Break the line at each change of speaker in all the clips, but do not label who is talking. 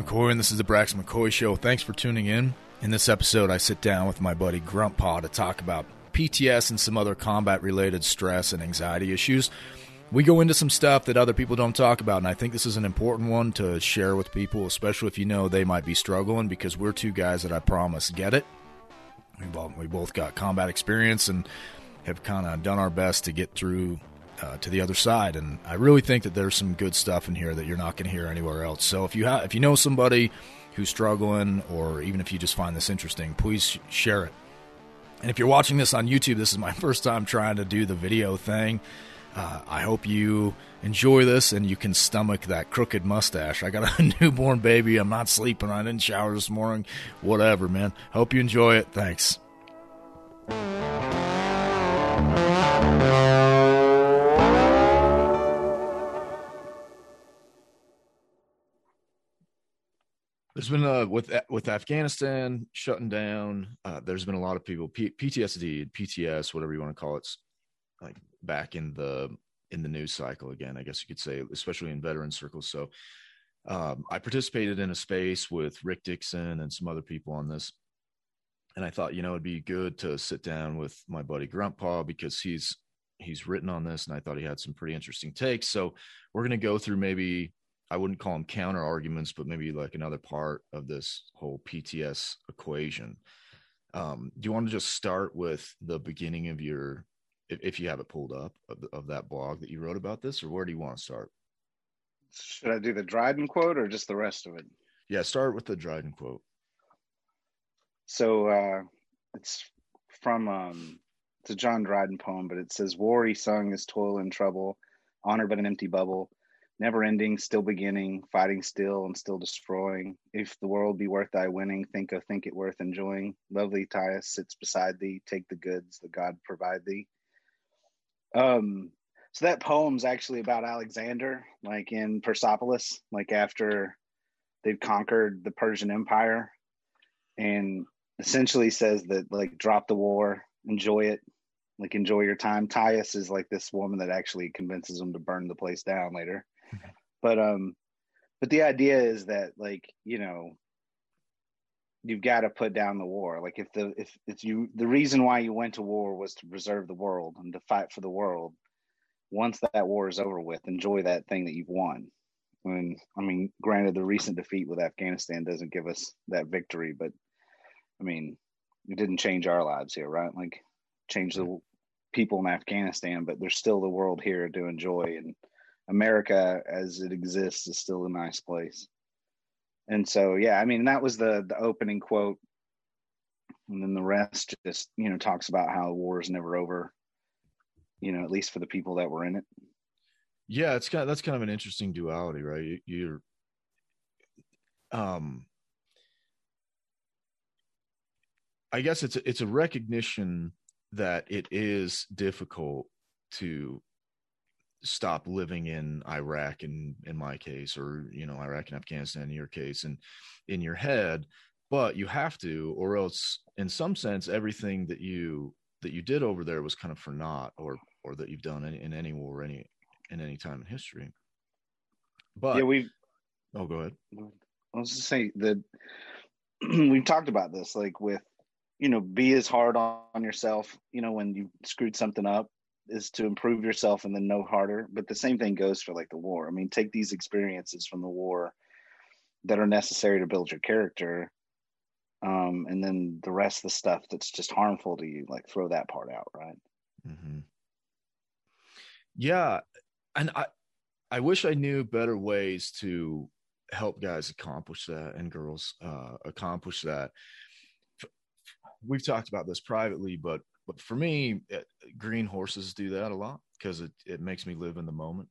McCoy, and this is the Braxton McCoy Show. Thanks for tuning in. In this episode, I sit down with my buddy Gruntpa to talk about PTS and some other combat related stress and anxiety issues. We go into some stuff that other people don't talk about, and I think this is an important one to share with people, especially if you know they might be struggling, because we're two guys that I promise get it. We both, we both got combat experience and have kind of done our best to get through uh, to the other side. And I really think that there's some good stuff in here that you're not going to hear anywhere else. So if you ha- if you know somebody who's struggling, or even if you just find this interesting, please sh- share it. And if you're watching this on YouTube, this is my first time trying to do the video thing. Uh, I hope you enjoy this and you can stomach that crooked mustache. I got a newborn baby. I'm not sleeping. I didn't shower this morning. Whatever, man. Hope you enjoy it. Thanks. There's been uh, with with Afghanistan shutting down. Uh, there's been a lot of people P- PTSD, PTS, whatever you want to call it, like back in the in the news cycle again. I guess you could say, especially in veteran circles. So um, I participated in a space with Rick Dixon and some other people on this, and I thought, you know, it'd be good to sit down with my buddy Gruntpa because he's he's written on this, and I thought he had some pretty interesting takes. So we're gonna go through maybe I wouldn't call them counter arguments, but maybe like another part of this whole PTS equation. Um, do you want to just start with the beginning of your, if, if you have it pulled up, of, of, that blog that you wrote about this, or where do you want to start?
Should I do the Dryden quote or just the rest of it?
Yeah, start with the Dryden quote.
So uh, it's from um, it's a John Dryden poem, but it says, "War he sung is toil and trouble, honor but an empty bubble." Never ending, still beginning, fighting still and still destroying. If the world be worth thy winning, think of think it worth enjoying. Lovely Thais sits beside thee, take the goods that God provide thee. Um, so that poem's actually about Alexander, like in Persepolis, like after they've conquered the Persian Empire, and essentially says that like drop the war, enjoy it, like enjoy your time. Thais is like this woman that actually convinces him to burn the place down later but um but the idea is that like you know you've got to put down the war. Like if the if if you the reason why you went to war was to preserve the world and to fight for the world. Once that war is over with enjoy that thing that you've won. And i mean granted the recent defeat with afghanistan doesn't give us that victory but i mean it didn't change our lives here right? Like change the people in afghanistan but there's still the world here to enjoy and America as it exists is still a nice place. And so, yeah, I mean, that was the the opening quote, and then the rest just you know talks about how war is never over. You know, at least for the people that were in it.
Yeah, it's kind of, that's kind of an interesting duality, right? You, you're, um, I guess it's a, it's a recognition that it is difficult to stop living in Iraq in in my case or you know Iraq and Afghanistan in your case and in your head but you have to or else in some sense everything that you that you did over there was kind of for naught or or that you've done in, in any war any in any time in history. But
yeah we've
oh go ahead.
I was just saying that we've talked about this like with you know be as hard on, on yourself you know when you screwed something up is to improve yourself and then know harder. But the same thing goes for like the war. I mean, take these experiences from the war that are necessary to build your character. Um, and then the rest of the stuff that's just harmful to you, like throw that part out, right?
Mm-hmm. Yeah, and I, I wish I knew better ways to help guys accomplish that and girls uh, accomplish that. We've talked about this privately, but but for me, green horses do that a lot because it, it makes me live in the moment.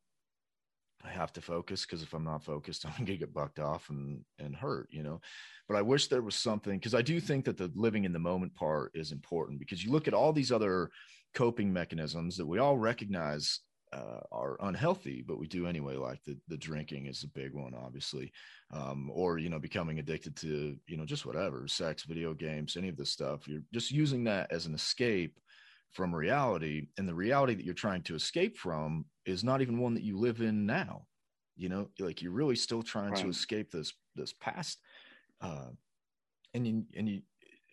I have to focus because if I'm not focused, I'm gonna get bucked off and and hurt, you know. But I wish there was something because I do think that the living in the moment part is important because you look at all these other coping mechanisms that we all recognize uh, are unhealthy, but we do anyway. Like the the drinking is a big one, obviously, um, or you know becoming addicted to you know just whatever, sex, video games, any of this stuff. You're just using that as an escape from reality, and the reality that you're trying to escape from is not even one that you live in now. You know, like you're really still trying
Right.
to escape this this past, uh, and you and you.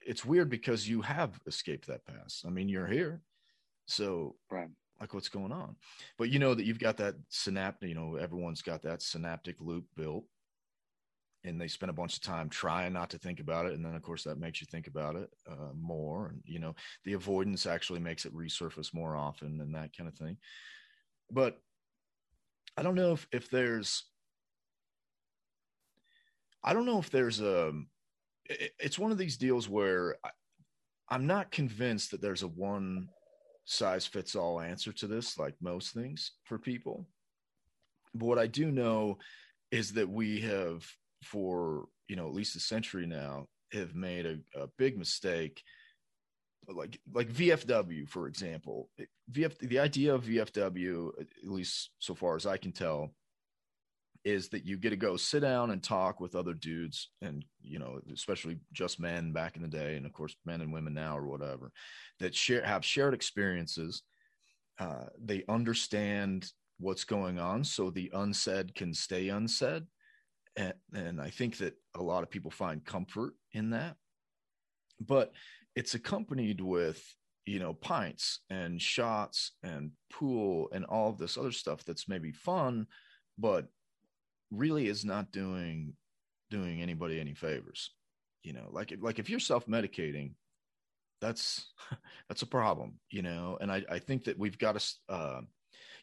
It's weird because you have escaped that past. I mean, you're here, so
Right.
like what's going on? But you know that you've got that synaptic. You know, everyone's got that synaptic loop built, and they spend a bunch of time trying not to think about it, and then of course that makes you think about it uh, more. And you know, the avoidance actually makes it resurface more often, and that kind of thing. But I don't know if if there's I don't know if there's a it- it's one of these deals where I, I'm not convinced that there's a one size fits all answer to this like most things for people. But what I do know is that we have for, you know, at least a century now have made a, a big mistake like like VFW for example. VF the idea of VFW at least so far as I can tell is that you get to go sit down and talk with other dudes and you know especially just men back in the day and of course men and women now or whatever that share have shared experiences uh, they understand what's going on so the unsaid can stay unsaid and, and i think that a lot of people find comfort in that. But it's accompanied with you know pints and shots and pool and all of this other stuff that's maybe fun but really is not doing doing anybody any favors. You know like like if you're self-medicating that's that's a problem you know? And i i think that we've got to uh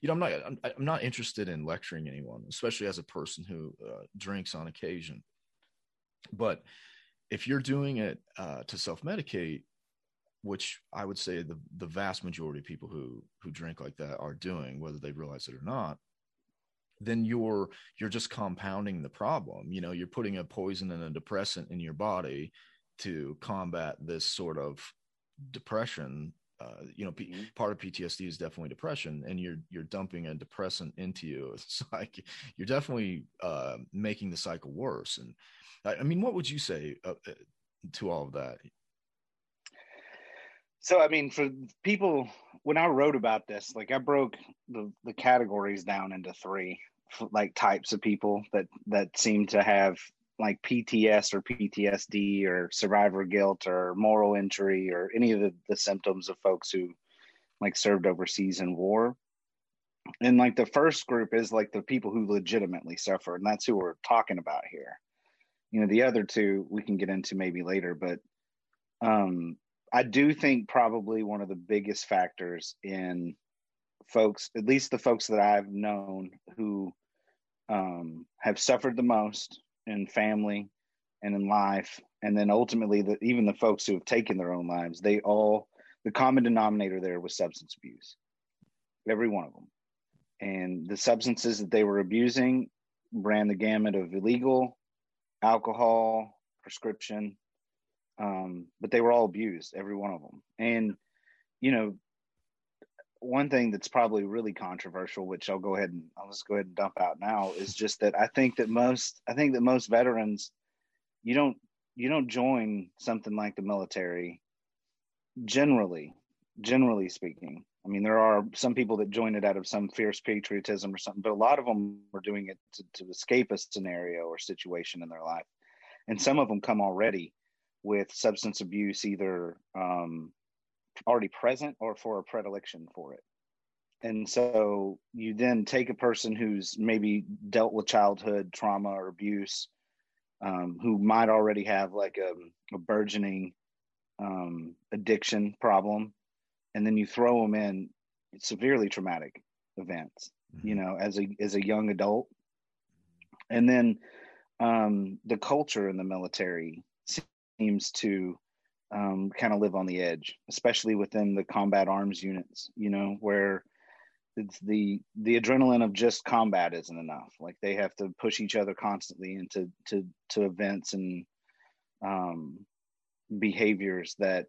you know i'm not i'm, I'm not interested in lecturing anyone especially as a person who uh, drinks on occasion. But if you're doing it uh to self-medicate which i would say the the vast majority of people who who drink like that are doing whether they realize it or not then you're you're just compounding the problem. You know you're putting a poison and a depressant in your body to combat this sort of depression uh, you know P-
Mhm.
part of ptsd is definitely depression and you're you're dumping a depressant into you it's like you're definitely uh, making the cycle worse and i, I mean what would you say uh, uh, to all of that
So I mean, for people, when I wrote about this, like I broke the the categories down into three, like types of people that that seem to have like PTS or PTSD or survivor guilt or moral injury or any of the, the symptoms of folks who like served overseas in war. And like the first group is like the people who legitimately suffer, and that's who we're talking about here. You know, the other two we can get into maybe later, but um I do think probably one of the biggest factors in folks, at least the folks that I've known who um, have suffered the most in family and in life, and then ultimately the, even the folks who have taken their own lives, they all the common denominator there was substance abuse. Every one of them, and the substances that they were abusing ran the gamut of illegal, alcohol, prescription, um, but they were all abused, every one of them. And you know, one thing that's probably really controversial, which I'll go ahead and I'll just go ahead and dump out now, is just that I think that most I think that most veterans, you don't you don't join something like the military. Generally, generally speaking, I mean, there are some people that join it out of some fierce patriotism or something, but a lot of them are doing it to, to escape a scenario or situation in their life, and some of them come already with substance abuse either um, already present or for a predilection for it. And so you then take a person who's maybe dealt with childhood trauma or abuse, um, who might already have like a, a burgeoning um, addiction problem, and then you throw them in severely traumatic events, you know, as a as a young adult, and then um, the culture in the military seems to um, kind of live on the edge, especially within the combat arms units. You know, where it's the the adrenaline of just combat isn't enough. Like they have to push each other constantly into to to events and um, behaviors that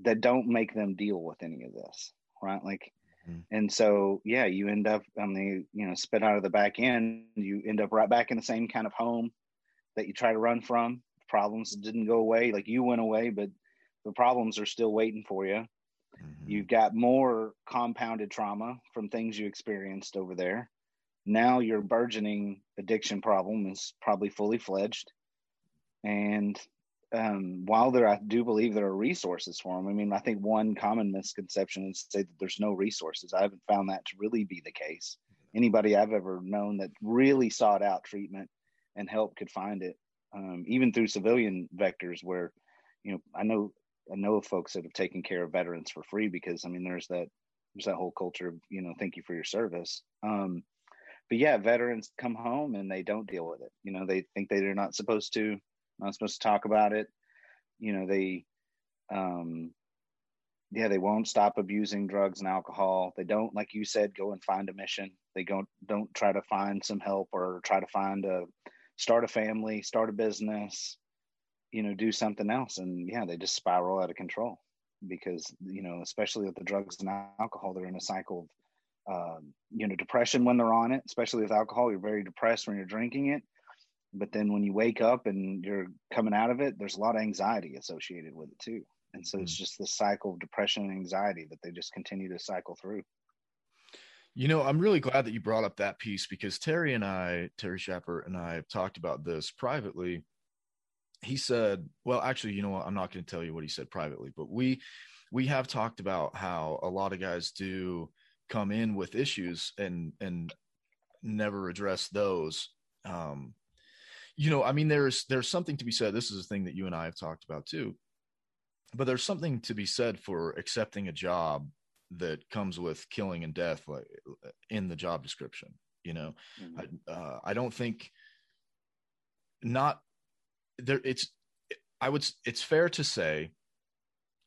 that don't make them deal with any of this, right? Like.
Mhm.
And so, yeah, you end up on the, you know, spit out of the back end, you end up right back in the same kind of home that you try to run from. Problems didn't go away. Like you went away, but the problems are still waiting for you.
Mhm.
You've got more compounded trauma from things you experienced over there. now your burgeoning addiction problem is probably fully fledged and um, while there i do believe there are resources for them i mean i think one common misconception is to say that there's no resources i haven't found that to really be the case anybody i've ever known that really sought out treatment and help could find it um, even through civilian vectors where you know i know i know of folks that have taken care of veterans for free because i mean there's that there's that whole culture of you know thank you for your service. Um, but yeah veterans come home and they don't deal with it. You know they think they're not supposed to not supposed to talk about it. You know they um yeah they won't stop abusing drugs and alcohol. They don't like you said go and find a mission. They don't don't try to find some help or try to find a start a family start a business you know do something else. And yeah they just spiral out of control because you know especially with the drugs and alcohol they're in a cycle of um, you know depression when they're on it especially with alcohol. You're very depressed when you're drinking it. But then when you wake up and you're coming out of it there's a lot of anxiety associated with it too. And so mm-hmm. it's just this cycle of depression and anxiety that they just continue to cycle through.
You know i'm really glad that you brought up that piece because terry and i terry shapper and i have talked about this privately he said well actually you know what i'm not going to tell you what he said privately but we we have talked about how a lot of guys do come in with issues and and never address those um you know, I mean, there's there's something to be said. This is a thing that you and I have talked about too. But there's something to be said for accepting a job that comes with killing and death, like in the job description. You know, mm-hmm. I, uh, I don't think not there. It's I would. It's fair to say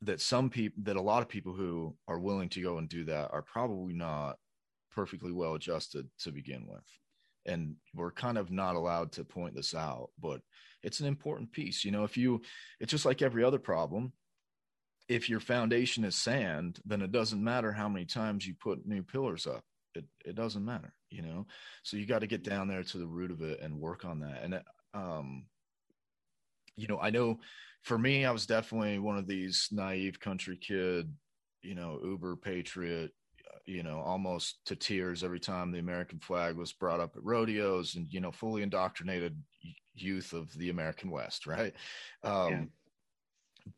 that some people that a lot of people who are willing to go and do that are probably not perfectly well adjusted to begin with and we're kind of not allowed to point this out but it's an important piece you know if you it's just like every other problem if your foundation is sand then it doesn't matter how many times you put new pillars up it, it doesn't matter you know so you got to get down there to the root of it and work on that and um you know i know for me i was definitely one of these naive country kid you know uber patriot you know, almost to tears every time the American flag was brought up at rodeos and, you know, fully indoctrinated youth of the American West, right? Um, yeah.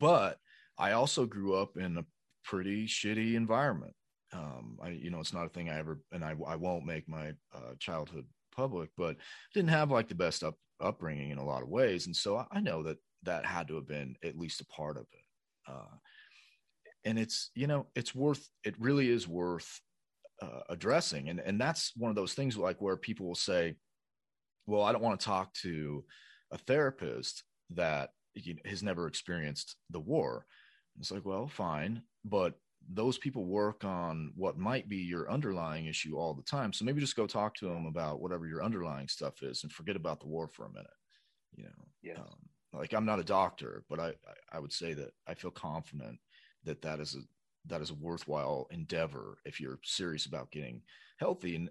But I also grew up in a pretty shitty environment. Um, I, you know, it's not a thing I ever, and I, I won't make my uh, childhood public, but didn't have like the best up, upbringing in a lot of ways. And so I, I know that that had to have been at least a part of it. Uh, and it's you know it's worth it really is worth uh, addressing and and that's one of those things like where people will say well i don't want to talk to a therapist that has never experienced the war it's like well fine but those people work on what might be your underlying issue all the time so maybe just go talk to them about whatever your underlying stuff is and forget about the war for a minute you know
yes.
Um, like i'm not a doctor but I i would say that i feel confident that that is a that is a worthwhile endeavor if you're serious about getting healthy. And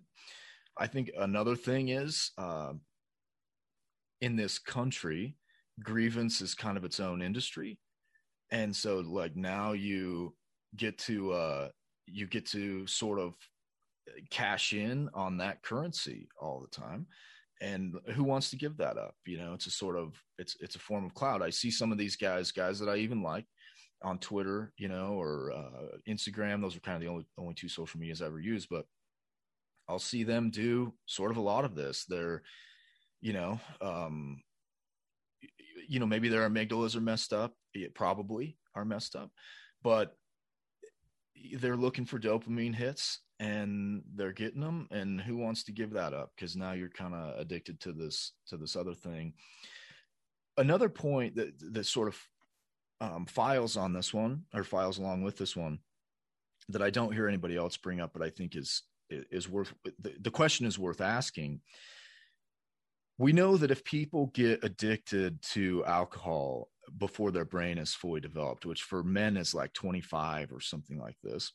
I think another thing is uh, in this country, grievance is kind of its own industry, and so like now you get to uh, you get to sort of cash in on that currency all the time and who wants to give that up you know it's a sort of it's it's a form of cloud i see some of these guys guys that i even like on Twitter, you know, or uh, Instagram. Those are kind of the only only two social medias I ever use. But I'll see them do sort of a lot of this. They're, you know, um, you know, maybe their amygdalas are messed up. It probably are messed up, but they're looking for dopamine hits and they're getting them. And who wants to give that up? Because now you're kind of addicted to this to this other thing. Another point that that sort of um, files on this one or files along with this one that I don't hear anybody else bring up, but I think is is worth the, the question is worth asking. We know that if people get addicted to alcohol before their brain is fully developed, which for men is like 25 or something like this,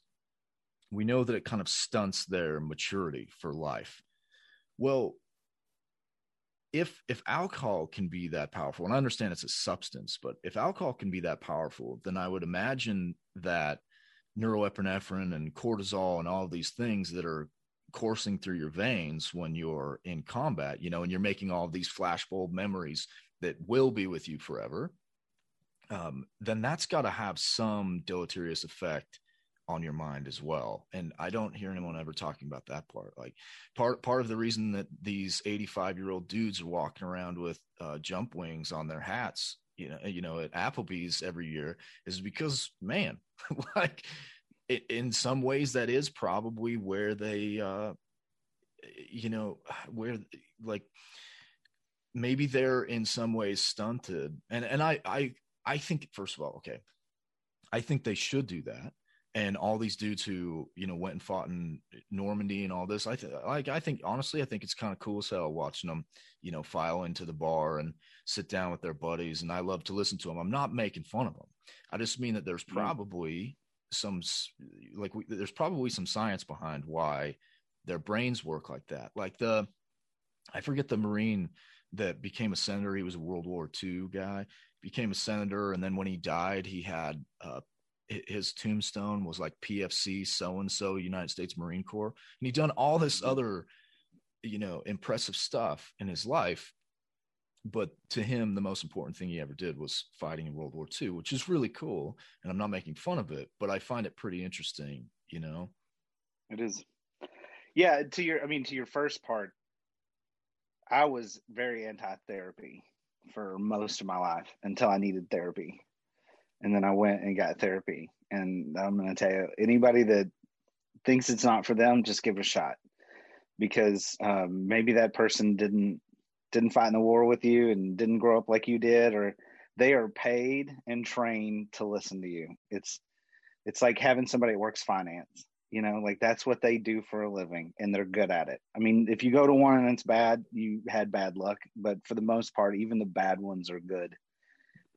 we know that it kind of stunts their maturity for life. Well, if if alcohol can be that powerful and i understand it's a substance but if alcohol can be that powerful then i would imagine that neuroepinephrine and cortisol and all these things that are coursing through your veins when you're in combat, you know, and you're making all these flashbulb memories that will be with you forever, um, then that's got to have some deleterious effect on your mind as well. And I don't hear anyone ever talking about that part. Like part part of the reason that these 85 year old dudes are walking around with uh, jump wings on their hats, you know, you know, at Applebee's every year is because man, like it, in some ways that is probably where they, uh, you know, where like maybe they're in some ways stunted. And and I I I think first of all, okay, I think they should do that and all these dudes who you know went and fought in Normandy and all this. I th- like I think honestly, I think it's kind of cool as hell watching them, you know, file into the bar and sit down with their buddies. And I love to listen to them. I'm not making fun of them. I just mean that there's mm-hmm. probably some like we, there's probably some science behind why their brains work like that. Like the I forget the Marine that became a senator. He was a World War II guy. Became a senator, and then when he died, he had uh, his tombstone was like PFC so and so United States Marine Corps, and he'd done all this mm-hmm. other, you know, impressive stuff in his life. But to him, the most important thing he ever did was fighting in World War II, which is really cool. And I'm not making fun of it, but I find it pretty interesting, you know.
It is. Yeah, to your I mean to your first part, I was very anti-therapy for most of my life until I needed therapy and then I went and got therapy. And I'm going to tell you, anybody that thinks it's not for them, just give it a shot, because um, maybe that person didn't didn't fight in the war with you and didn't grow up like you did, or they are paid and trained to listen to you. It's it's like having somebody that works finance. You know, like that's what they do for a living, and they're good at it. I mean, if you go to one and it's bad, you had bad luck. But for the most part, even the bad ones are good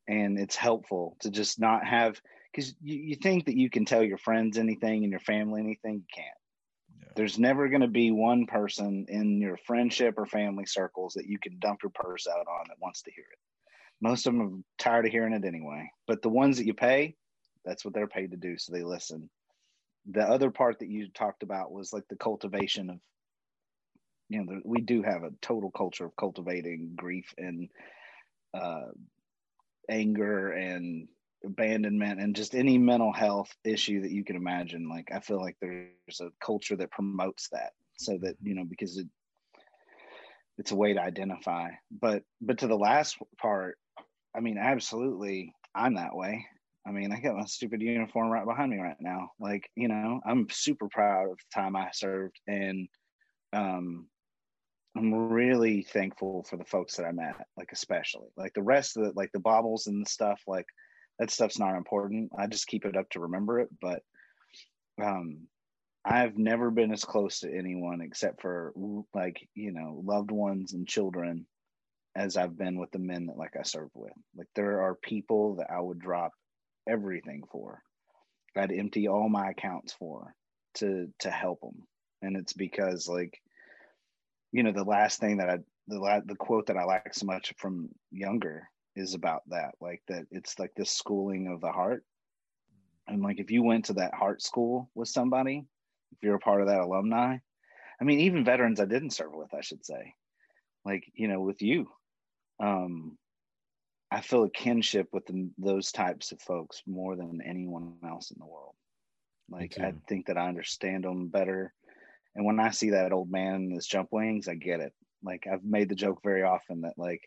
and it's helpful to just not have because you, you think that you can tell your friends anything and your family anything you can't yeah. there's never going to be one person in your friendship or family circles that you can dump your purse out on that wants to hear it most of them are tired of hearing it anyway but the ones that you pay that's what they're paid to do so they listen the other part that you talked about was like the cultivation of you know we do have a total culture of cultivating grief and uh, anger and abandonment and just any mental health issue that you can imagine. Like i feel like there's a culture that promotes that so that you know because it it's a way to identify. But but to the last part i mean absolutely i'm that way i mean i got my stupid uniform right behind me right now like you know i'm super proud of the time i served and um I'm really thankful for the folks that I met, like especially like the rest of the like the baubles and the stuff, like that stuff's not important. I just keep it up to remember it. But um I've never been as close to anyone except for like, you know, loved ones and children as I've been with the men that like I served with. Like there are people that I would drop everything for. I'd empty all my accounts for to to help them. And it's because like you know the last thing that I the la- the quote that I like so much from Jünger is about that like that it's like this schooling of the heart and like if you went to that heart school with somebody if you're a part of that alumni I mean even veterans I didn't serve with I should say like you know with you um I feel a kinship with the, those types of folks more than anyone else in the world like I think that I understand them better and when I see that old man in his jump wings, I get it. Like I've made the joke very often that like,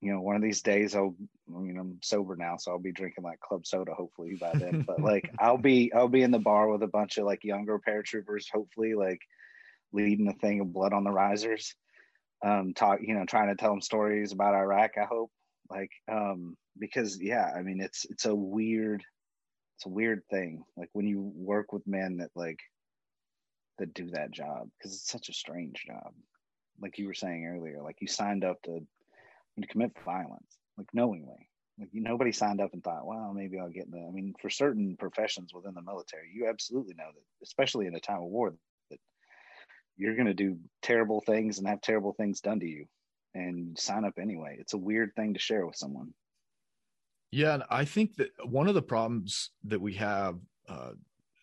you know, one of these days I'll, I mean, I'm sober now, so I'll be drinking like club soda hopefully by then. but like I'll be I'll be in the bar with a bunch of like younger paratroopers, hopefully like leading a thing of blood on the risers. Um, talk, you know, trying to tell them stories about Iraq. I hope, like, um, because yeah, I mean, it's it's a weird, it's a weird thing. Like when you work with men that like that do that job because it's such a strange job. Like you were saying earlier, like you signed up to, to commit violence, like knowingly. Like nobody signed up and thought, well, maybe I'll get the. I mean, for certain professions within the military, you absolutely know that, especially in a time of war, that you're going to do terrible things and have terrible things done to you, and sign up anyway. It's a weird thing to share with someone.
Yeah, and I think that one of the problems that we have uh,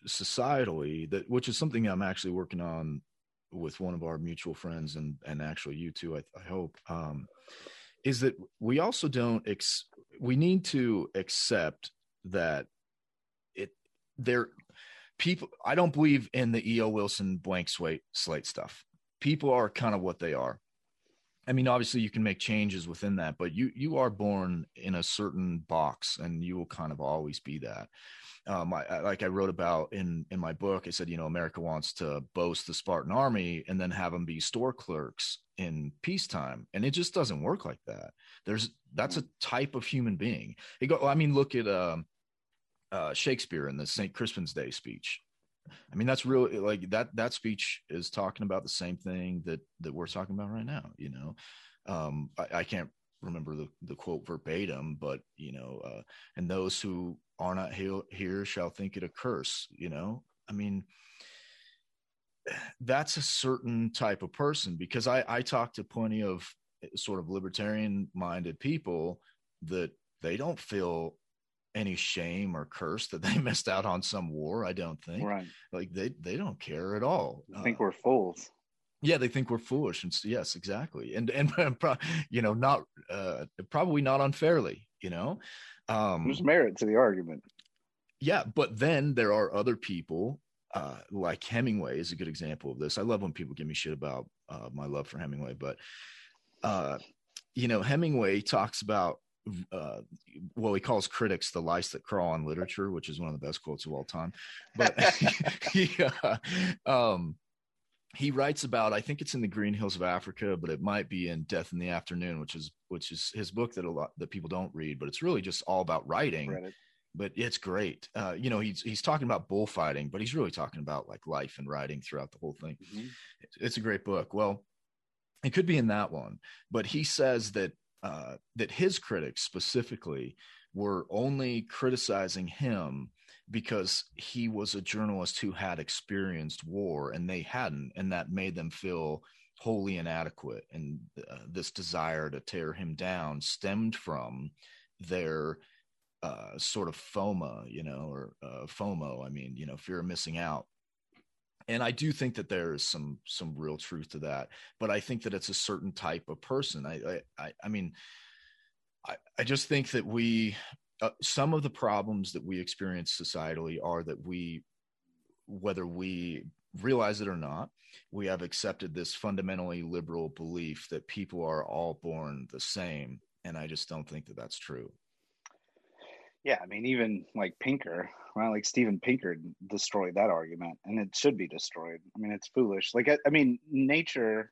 societally that which is something i'm actually working on with one of our mutual friends and and actually you too i, I hope um, is that we also don't ex- we need to accept that it there people i don't believe in the eo wilson blank slate slate stuff people are kind of what they are i mean obviously you can make changes within that but you you are born in a certain box and you will kind of always be that um, I, I, like I wrote about in in my book, I said, you know, America wants to boast the Spartan army and then have them be store clerks in peacetime, and it just doesn't work like that. There's that's a type of human being. It go, I mean, look at um, uh, Shakespeare in the St. Crispin's Day speech. I mean, that's really like that. That speech is talking about the same thing that that we're talking about right now. You know, um, I, I can't remember the, the quote verbatim, but you know, uh, and those who are not here shall think it a curse. You know, I mean, that's a certain type of person because I I talk to plenty of eh, sort of libertarian minded people that they don't feel any shame or curse that they missed out on some war. I don't think.
Right.
Like they they don't care at all.
I think uh, we're fools
yeah they think we're foolish and yes exactly and and you know not uh probably not unfairly you know
um there's merit to the argument
yeah but then there are other people uh like hemingway is a good example of this i love when people give me shit about uh my love for hemingway but uh you know hemingway talks about uh, well, he calls critics the lice that crawl on literature, which is one of the best quotes of all time. But yeah, um, he writes about i think it's in the green hills of africa but it might be in death in the afternoon which is which is his book that a lot that people don't read but it's really just all about writing it. but it's great uh, you know he's he's talking about bullfighting but he's really talking about like life and writing throughout the whole thing mm-hmm. it's, it's a great book well it could be in that one but he says that uh, that his critics specifically were only criticizing him because he was a journalist who had experienced war and they hadn't and that made them feel wholly inadequate and uh, this desire to tear him down stemmed from their uh, sort of FOMA, you know, or uh, FOMO. I mean, you know, fear of missing out. And I do think that there is some some real truth to that, but I think that it's a certain type of person. I I I mean, I, I just think that we uh, some of the problems that we experience societally are that we whether we realize it or not we have accepted this fundamentally liberal belief that people are all born the same and i just don't think that that's true
yeah i mean even like pinker right like steven pinker destroyed that argument and it should be destroyed i mean it's foolish like i, I mean nature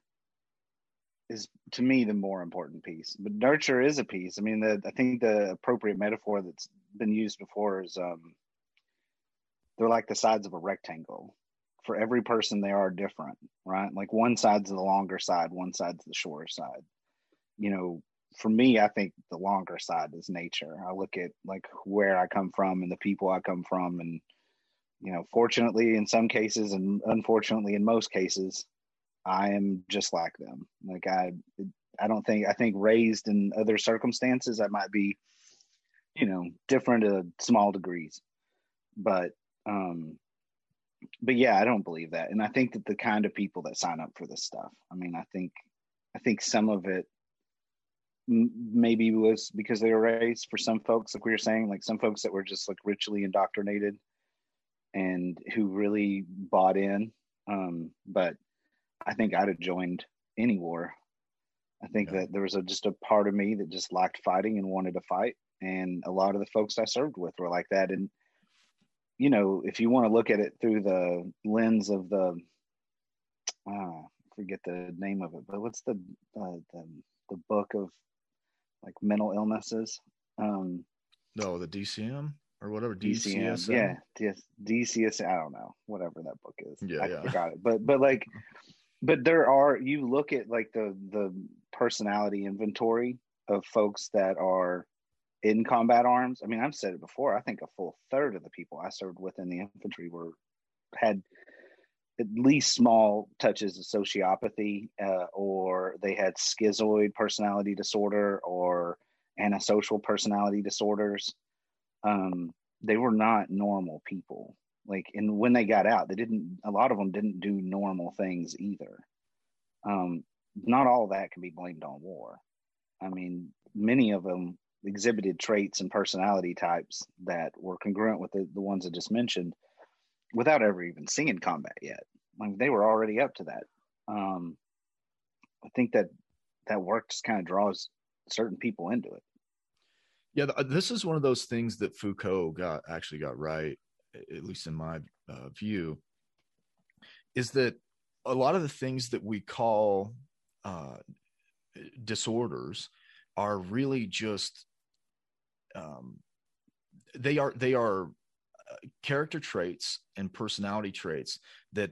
is to me the more important piece. But nurture is a piece. I mean, the, I think the appropriate metaphor that's been used before is um, they're like the sides of a rectangle. For every person, they are different, right? Like one side's the longer side, one side's the shorter side. You know, for me, I think the longer side is nature. I look at like where I come from and the people I come from, and you know, fortunately in some cases, and unfortunately in most cases, I am just like them. Like I, I don't think I think raised in other circumstances, I might be, you know, different to small degrees, but um, but yeah, I don't believe that, and I think that the kind of people that sign up for this stuff. I mean, I think, I think some of it maybe was because they were raised for some folks like we were saying like some folks that were just like richly indoctrinated and who really bought in um but I think I'd have joined any war. I think yeah. that there was a, just a part of me that just liked fighting and wanted to fight. And a lot of the folks I served with were like that. And, you know, if you want to look at it through the lens of the, uh, forget the name of it, but what's the, uh, the, the book of like mental illnesses? Um,
no, the DCM or whatever
DCM, DCSM. yeah, DCS. I don't know, whatever that book is.
Yeah,
I
yeah.
forgot it, but but like but there are you look at like the the personality inventory of folks that are in combat arms. I mean, I've said it before. I think a full third of the people I served with in the infantry were had at least small touches of sociopathy, uh, or they had schizoid personality disorder or antisocial personality disorders. Um, they were not normal people, Like, and when they got out, they didn't. A lot of them didn't do normal things either. Um, not all that can be blamed on war. I mean, many of them exhibited traits and personality types that were congruent with the, the ones I just mentioned without ever even seeing combat yet. Like they were already up to that. Um, I think that that work just kind of draws certain people into it.
Yeah, this is one of those things that Foucault got actually got right, at least in my uh, view, is that a lot of the things that we call uh, disorders are really just um, they are they are uh, character traits and personality traits that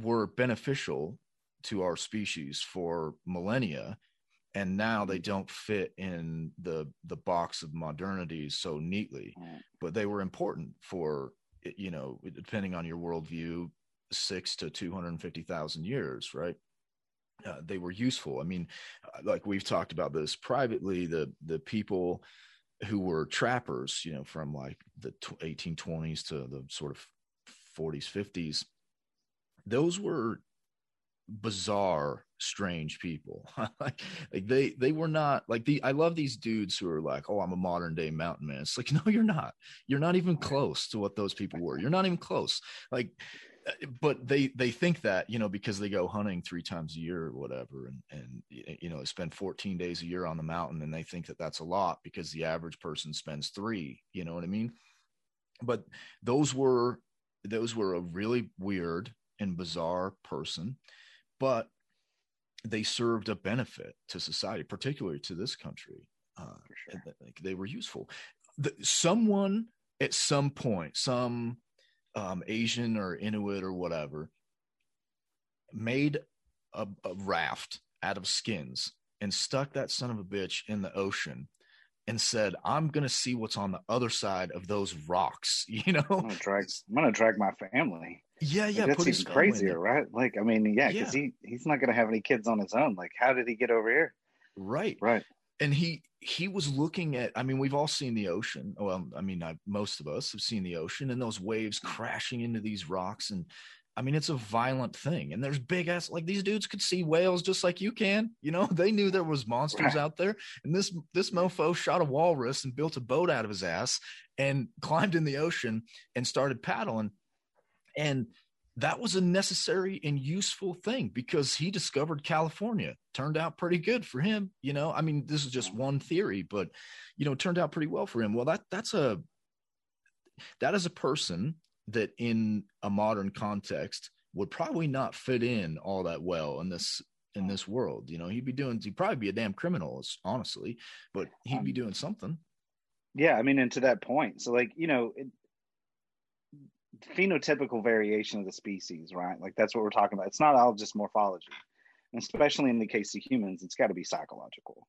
were beneficial to our species for millennia and now they don't fit in the the box of modernity so neatly. But they were important for you know depending on your worldview six to 250,000 years right? Uh, they were useful. I mean uh, like we've talked about this privately the the people who were trappers you know from like the 1820s to the sort of 40s 50s those were bizarre strange people. Like, like they they were not like the i love these dudes who are like oh i'm a modern day mountain man. It's like no you're not. You're not even close to what those people were. You're not even close. Like but they they think that you know because they go hunting three times a year or whatever and and you know spend 14 days a year on the mountain and they think that that's a lot because the average person spends three you know what i mean but those were those were a really weird and bizarre person but they served a benefit to society, particularly to this country. Uh, sure. They were useful. The, someone at some point, some um, Asian or Inuit or whatever, made a, a raft out of skins and stuck that son of a bitch in the ocean and said, "I'm going to see what's on the other side of those rocks." You know, I'm
going to drag, I'm to drag my family.
Yeah, yeah,
like, that's even crazier, right? Like, I mean, yeah, because yeah. he he's not going to have any kids on his own. Like, how did he get over here?
Right,
right.
And he he was looking at. I mean, we've all seen the ocean. Well, I mean, I, most of us have seen the ocean and those waves crashing into these rocks, and I mean, it's a violent thing. And there's big ass like these dudes could see whales just like you can. You know, they knew there was monsters out there. And this this mofo shot a walrus and built a boat out of his ass and climbed in the ocean and started paddling and that was a necessary and useful thing because he discovered California. Turned out pretty good for him, you know. I mean, this is just one theory, but you know, turned out pretty well for him. Well, that that's a that is a person that in a modern context would probably not fit in all that well in this in this world. You know, he'd be doing he'd probably be a damn criminal, honestly, but he'd be um, doing something.
Yeah, I mean, and to that point, so like you know, it, phenotypical variation of the species, right? Like that's what we're talking about. It's not all just morphology, and especially in the case of humans, it's got to be psychological,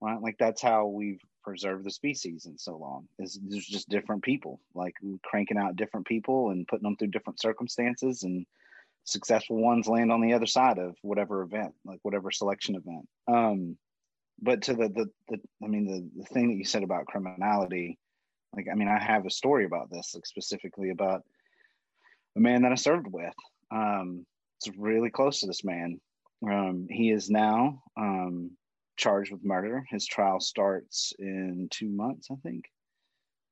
right? Like that's how we've preserved the species in so long. Is there's just different people, like cranking out different people and putting them through different circumstances, and successful ones land on the other side of whatever event, like whatever selection event. Um, but to the the, the I mean the the thing that you said about criminality like, I mean, I have a story about this, like specifically about a man that I served with. Um, it's really close to this man. Um, he is now um, charged with murder. His trial starts in two months, I think.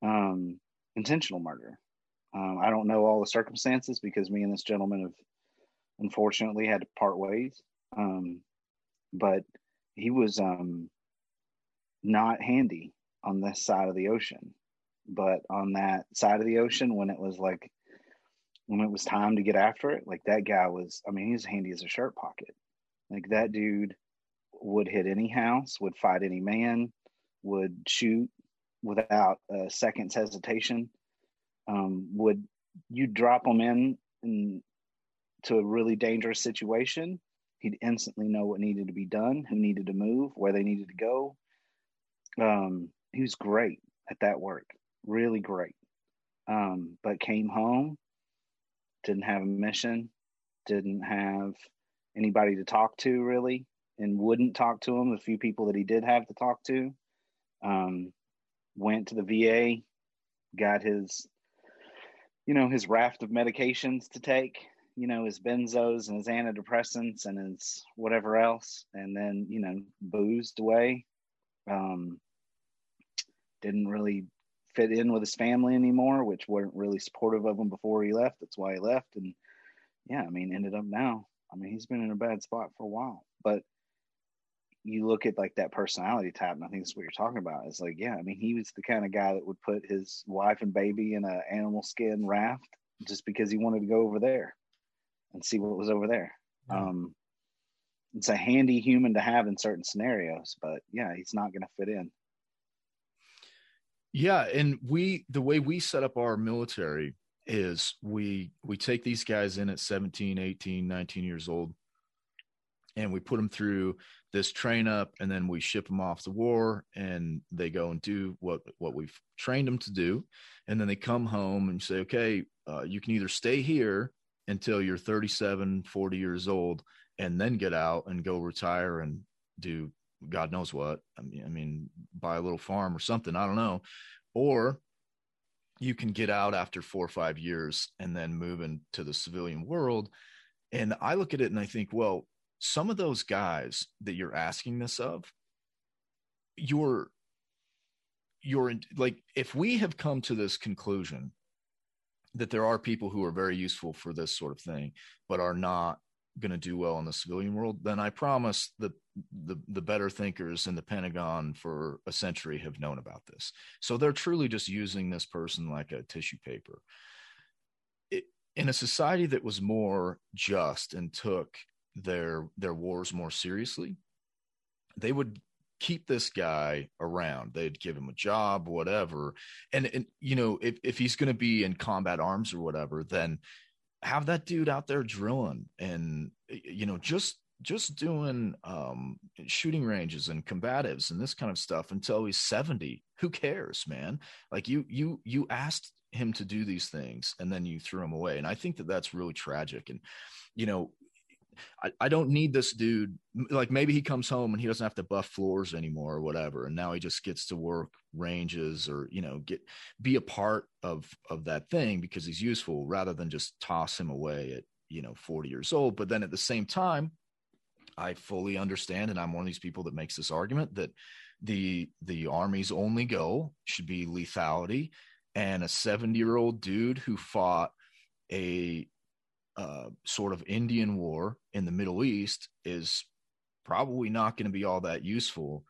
Um, intentional murder. Um, I don't know all the circumstances because me and this gentleman have unfortunately had to part ways. Um, but he was um, not handy on this side of the ocean but on that side of the ocean when it was like when it was time to get after it like that guy was i mean he's handy as a shirt pocket. Like that dude would hit any house would fight any man would shoot without a second's hesitation. Um, would you drop him in, in to a really dangerous situation he'd instantly know what needed to be done who needed to move where they needed to go. Um, he was great at that work really great. Um, but came home, didn't have a mission, didn't have anybody to talk to really, and wouldn't talk to him. The few people that he did have to talk to, um, went to the VA, got his you know, his raft of medications to take, you know, his benzos and his antidepressants and his whatever else, and then, you know, boozed away. Um, didn't really fit in with his family anymore, which weren't really supportive of him before he left. That's why he left. And yeah, I mean, ended up now. I mean, he's been in a bad spot for a while. But you look at like that personality type, and I think that's what you're talking about. Is like, yeah, I mean, he was the kind of guy that would put his wife and baby in an animal skin raft just because he wanted to go over there and see what was over there. Um, it's a handy human to have in certain scenarios, but yeah, he's not going to fit in.
Yeah, and we the way we set up our military is we we take these guys in at 17, 18, 19 years old and we put them through this train up and then we ship them off to war and they go and do what what we've trained them to do and then they come home and say okay uh, you can either stay here until you're 37 40 years old and then get out and go retire and do god knows what. I mean i mean buy a little farm or something i don't know. Or you can get out after four or five years and then move into the civilian world. And i look at it and i think well some of those guys that you're asking this of, you're you're like if we have come to this conclusion that there are people who are very useful for this sort of thing but are not going to do well in the civilian world then i promise that the the better thinkers in the pentagon for a century have known about this so they're truly just using this person like a tissue paper it, in a society that was more just and took their their wars more seriously, they would keep this guy around. They'd give him a job, whatever. And and you know, if if he's going to be in combat arms or whatever, then have that dude out there drilling and you know just just doing um, shooting ranges and combatives and this kind of stuff until he's 70 who cares man? Like you you you asked him to do these things and then you threw him away. And i think that that's really tragic. And you know I, I don't need this dude. Like maybe he comes home and he doesn't have to buff floors anymore or whatever. And now he just gets to work ranges or, you know, get, be a part of, of that thing because he's useful rather than just toss him away at, you know, 40 years old. But then at the same time, I fully understand. And I'm one of these people that makes this argument that the, the army's only goal should be lethality and a 70 year old dude who fought a uh, sort of Indian war in the Middle East is probably not going to be all that useful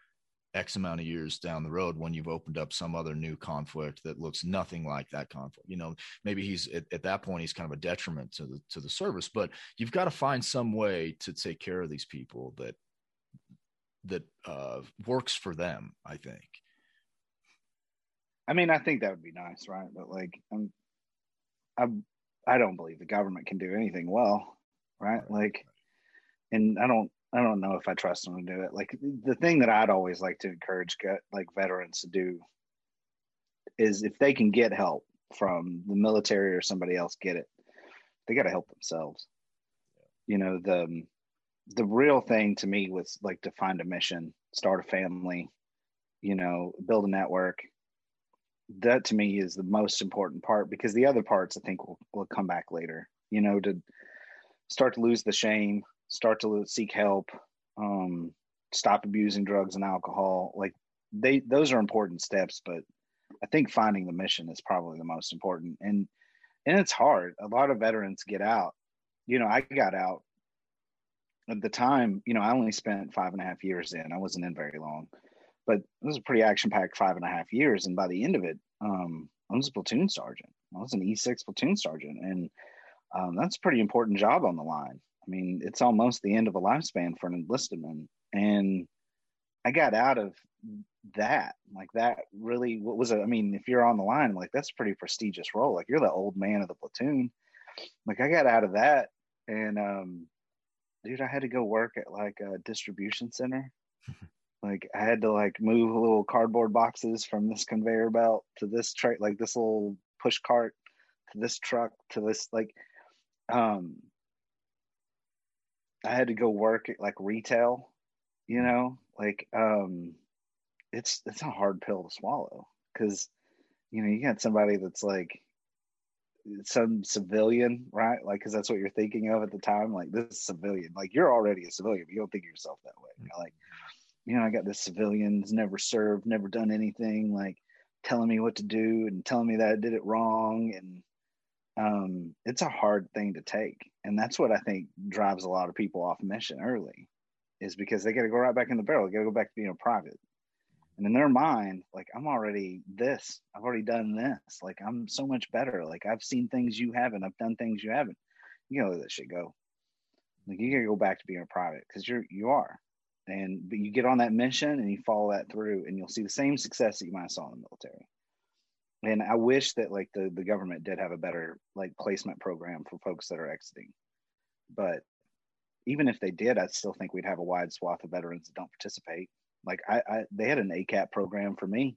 X amount of years down the road when you've opened up some other new conflict that looks nothing like that conflict. You know, maybe he's at, at that point he's kind of a detriment to the to the service, but you've got to find some way to take care of these people that that uh, works for them. I think.
I mean, I think that would be nice, right? But like, I'm, I'm I don't believe the government can do anything well, right? Like, and I don't, I don't know if I trust them to do it. Like the thing that I'd always like to encourage like veterans to do is if they can get help from the military or somebody else, get it. They got to help themselves. You know the the real thing to me was like to find a mission, start a family, you know, build a network, that to me is the most important part because the other parts I think will, will come back later. You know, to start to lose the shame, start to seek help, um, stop abusing drugs and alcohol. Like they, those are important steps, but I think finding the mission is probably the most important. And and it's hard. A lot of veterans get out. You know, I got out at the time. You know, I only spent five and a half years in. I wasn't in very long but it was a pretty action packed five and a half years. And by the end of it, um, I was a platoon sergeant. I was an E6 platoon sergeant. And um, that's a pretty important job on the line. I mean, it's almost the end of a lifespan for an enlisted man. And I got out of that. Like that really what was it? I mean, if you're on the line, like that's a pretty prestigious role. Like you're the old man of the platoon. Like I got out of that and um dude, I had to go work at like a distribution center. like I had to like move little cardboard boxes from this conveyor belt to this tray, like this little push cart to this truck to this like um I had to go work at like retail, you know, like um it's it's a hard pill to swallow because you know you got somebody that's like some civilian, right? Like, because that's what you're thinking of at the time. Like, this is civilian. Like, you're already a civilian, but you don't think of yourself that way. You know, like, you know, I got this civilians never served, never done anything, like telling me what to do and telling me that I did it wrong. And um, it's a hard thing to take. And that's what I think drives a lot of people off mission early, is because they got to go right back in the barrel. They got to go back to being a private. And in their mind, like, I'm already this, I've already done this. Like, I'm so much better. Like, I've seen things you haven't, I've done things you haven't. You gotta let that shit go. Like, you gotta go back to being a private because you're, you are and but you get on that mission and you follow that through and you'll see the same success that you might have saw in the military. And i wish that like the, the government did have a better like placement program for folks that are exiting. But even if they did i still think we'd have a wide swath of veterans that don't participate. Like i, I they had an acap program for me.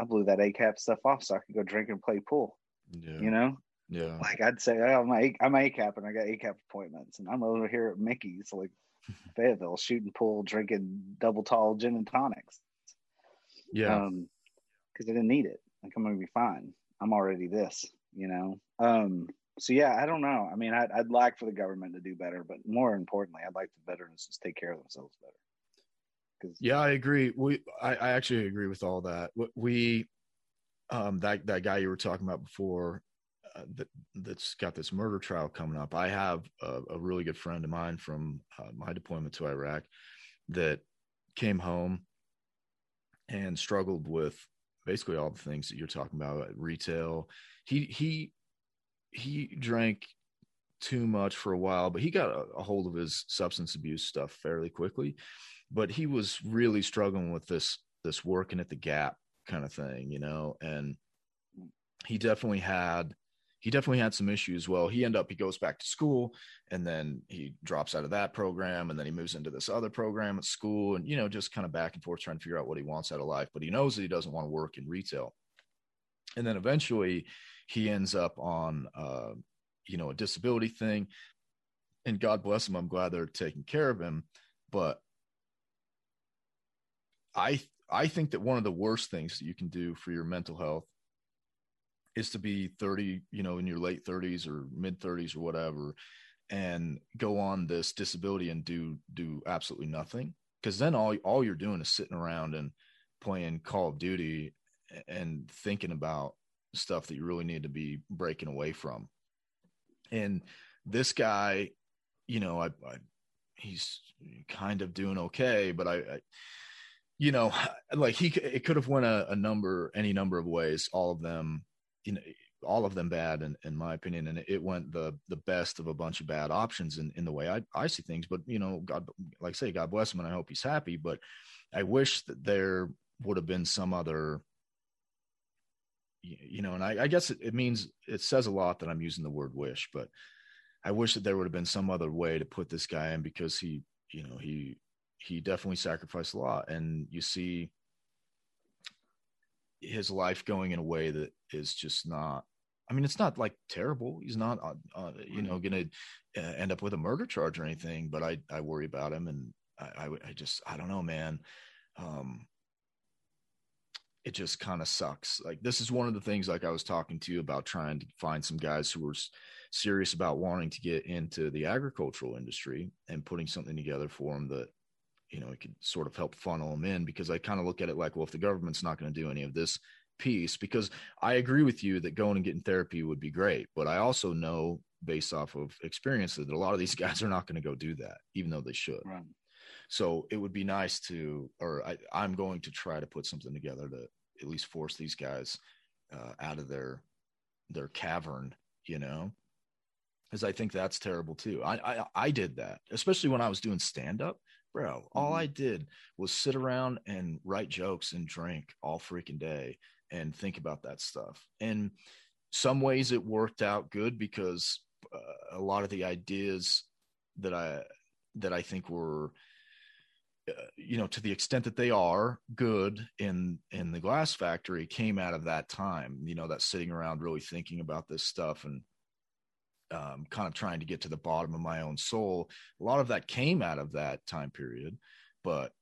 I blew that acap stuff off so i could go drink and play pool yeah. you know
yeah
like i'd say oh, i'm, a, I'm acap and i got acap appointments and i'm over here at mickey's like Fayetteville, shooting pool, drinking double tall gin and tonics.
Yeah.
Um, because I didn't need it. Like I'm gonna be fine. I'm already this, you know. Um, so yeah, I don't know. I mean, I'd, I'd like for the government to do better, but more importantly, I'd like the veterans to take care of themselves better.
Yeah, I agree. We, I, I actually agree with all that. We, um, that that guy you were talking about before, that that's got this murder trial coming up. I have a, a really good friend of mine from uh, my deployment to Iraq that came home and struggled with basically all the things that you're talking about at retail. He he he drank too much for a while, but he got a, a hold of his substance abuse stuff fairly quickly. But he was really struggling with this this working at the Gap kind of thing, you know, and he definitely had he definitely had some issues. Well, he end up he goes back to school and then he drops out of that program and then he moves into this other program at school and you know just kind of back and forth trying to figure out what he wants out of life. But he knows that he doesn't want to work in retail. And then eventually he ends up on uh, you know a disability thing. And God bless him, I'm glad they're taking care of him. But I I think that one of the worst things that you can do for your mental health is to be 30, you know, in your late 30s or mid 30s or whatever and go on this disability and do do absolutely nothing because then all all you're doing is sitting around and playing Call of Duty and thinking about stuff that you really need to be breaking away from. And this guy, you know, I, I he's kind of doing okay, but I, I you know, like he it could have went a, a number any number of ways, all of them you know all of them bad in, in my opinion and it went the the best of a bunch of bad options in, in the way I, I see things. But you know god like I say god bless him and i hope he's happy but i wish that there would have been some other you know and i, I guess it, it means it says a lot that i'm using the word wish but i wish that there would have been some other way to put this guy in because he you know he he definitely sacrificed a lot. And you see his life going in a way that is just not I mean, it's not like terrible. He's not, uh, uh, you know, going to uh, end up with a murder charge or anything. But I, I worry about him, and I, I, I just, I don't know, man. Um, it just kind of sucks. Like this is one of the things, like I was talking to you about, trying to find some guys who were serious about wanting to get into the agricultural industry and putting something together for them that you know, it could sort of help funnel them in because I kind of look at it like, well, if the government's not going to do any of this piece, because I agree with you that going and getting therapy would be great, but I also know based off of experience that a lot of these guys are not going to go do that, even though they should.
Right.
So it would be nice to, or I, I'm going to try to put something together to at least force these guys uh, out of their their cavern, you know, because I think that's terrible too. I, I I did that, especially when I was doing stand up bro all mm-hmm. i did was sit around and write jokes and drink all freaking day and think about that stuff and some ways it worked out good because uh, a lot of the ideas that i that i think were uh, you know to the extent that they are good in in the glass factory came out of that time you know that sitting around really thinking about this stuff and um, kind of trying to get to the bottom of my own soul. A lot of that came out of that time period, but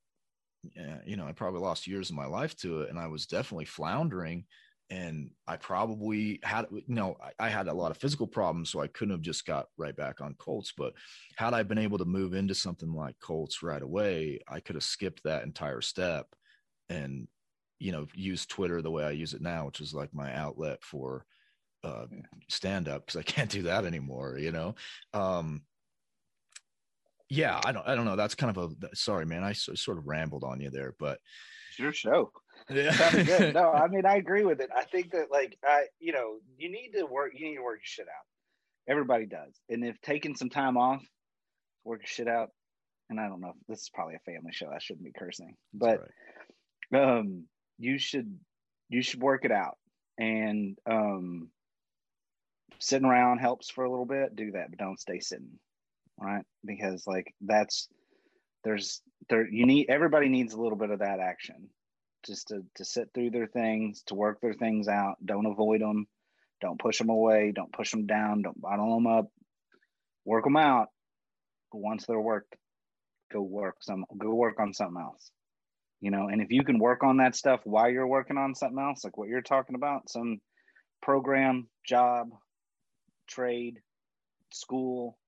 you know, I probably lost years of my life to it, and I was definitely floundering. and I probably had you know I, I, had a lot of physical problems, so I couldn't have just got right back on Colts. But had I been able to move into something like Colts right away, I could have skipped that entire step and you know use Twitter the way I use it now, which is like my outlet for uh, stand up because I can't do that anymore. You know, um, yeah, I don't I don't know. That's kind of a sorry, man. I sort of rambled on you there, but
it's your show. Yeah. good. No, I mean I agree with it. I think that like I you know, you need to work you need to work your shit out. Everybody does. And if taking some time off, work your shit out, and I don't know, this is probably a family show. I shouldn't be cursing. But right. um you should you should work it out. And um sitting around helps for a little bit, do that, but don't stay sitting. Right? Because like that's there's there you need everybody needs a little bit of that action just to, to sit through their things, to work their things out. Don't avoid them. Don't push them away. Don't push them down. Don't bottle them up. Work them out. But once they're worked, go work some. Go work on something else. You know, and if you can work on that stuff while you're working on something else, like what you're talking about, some program, job, trade, school,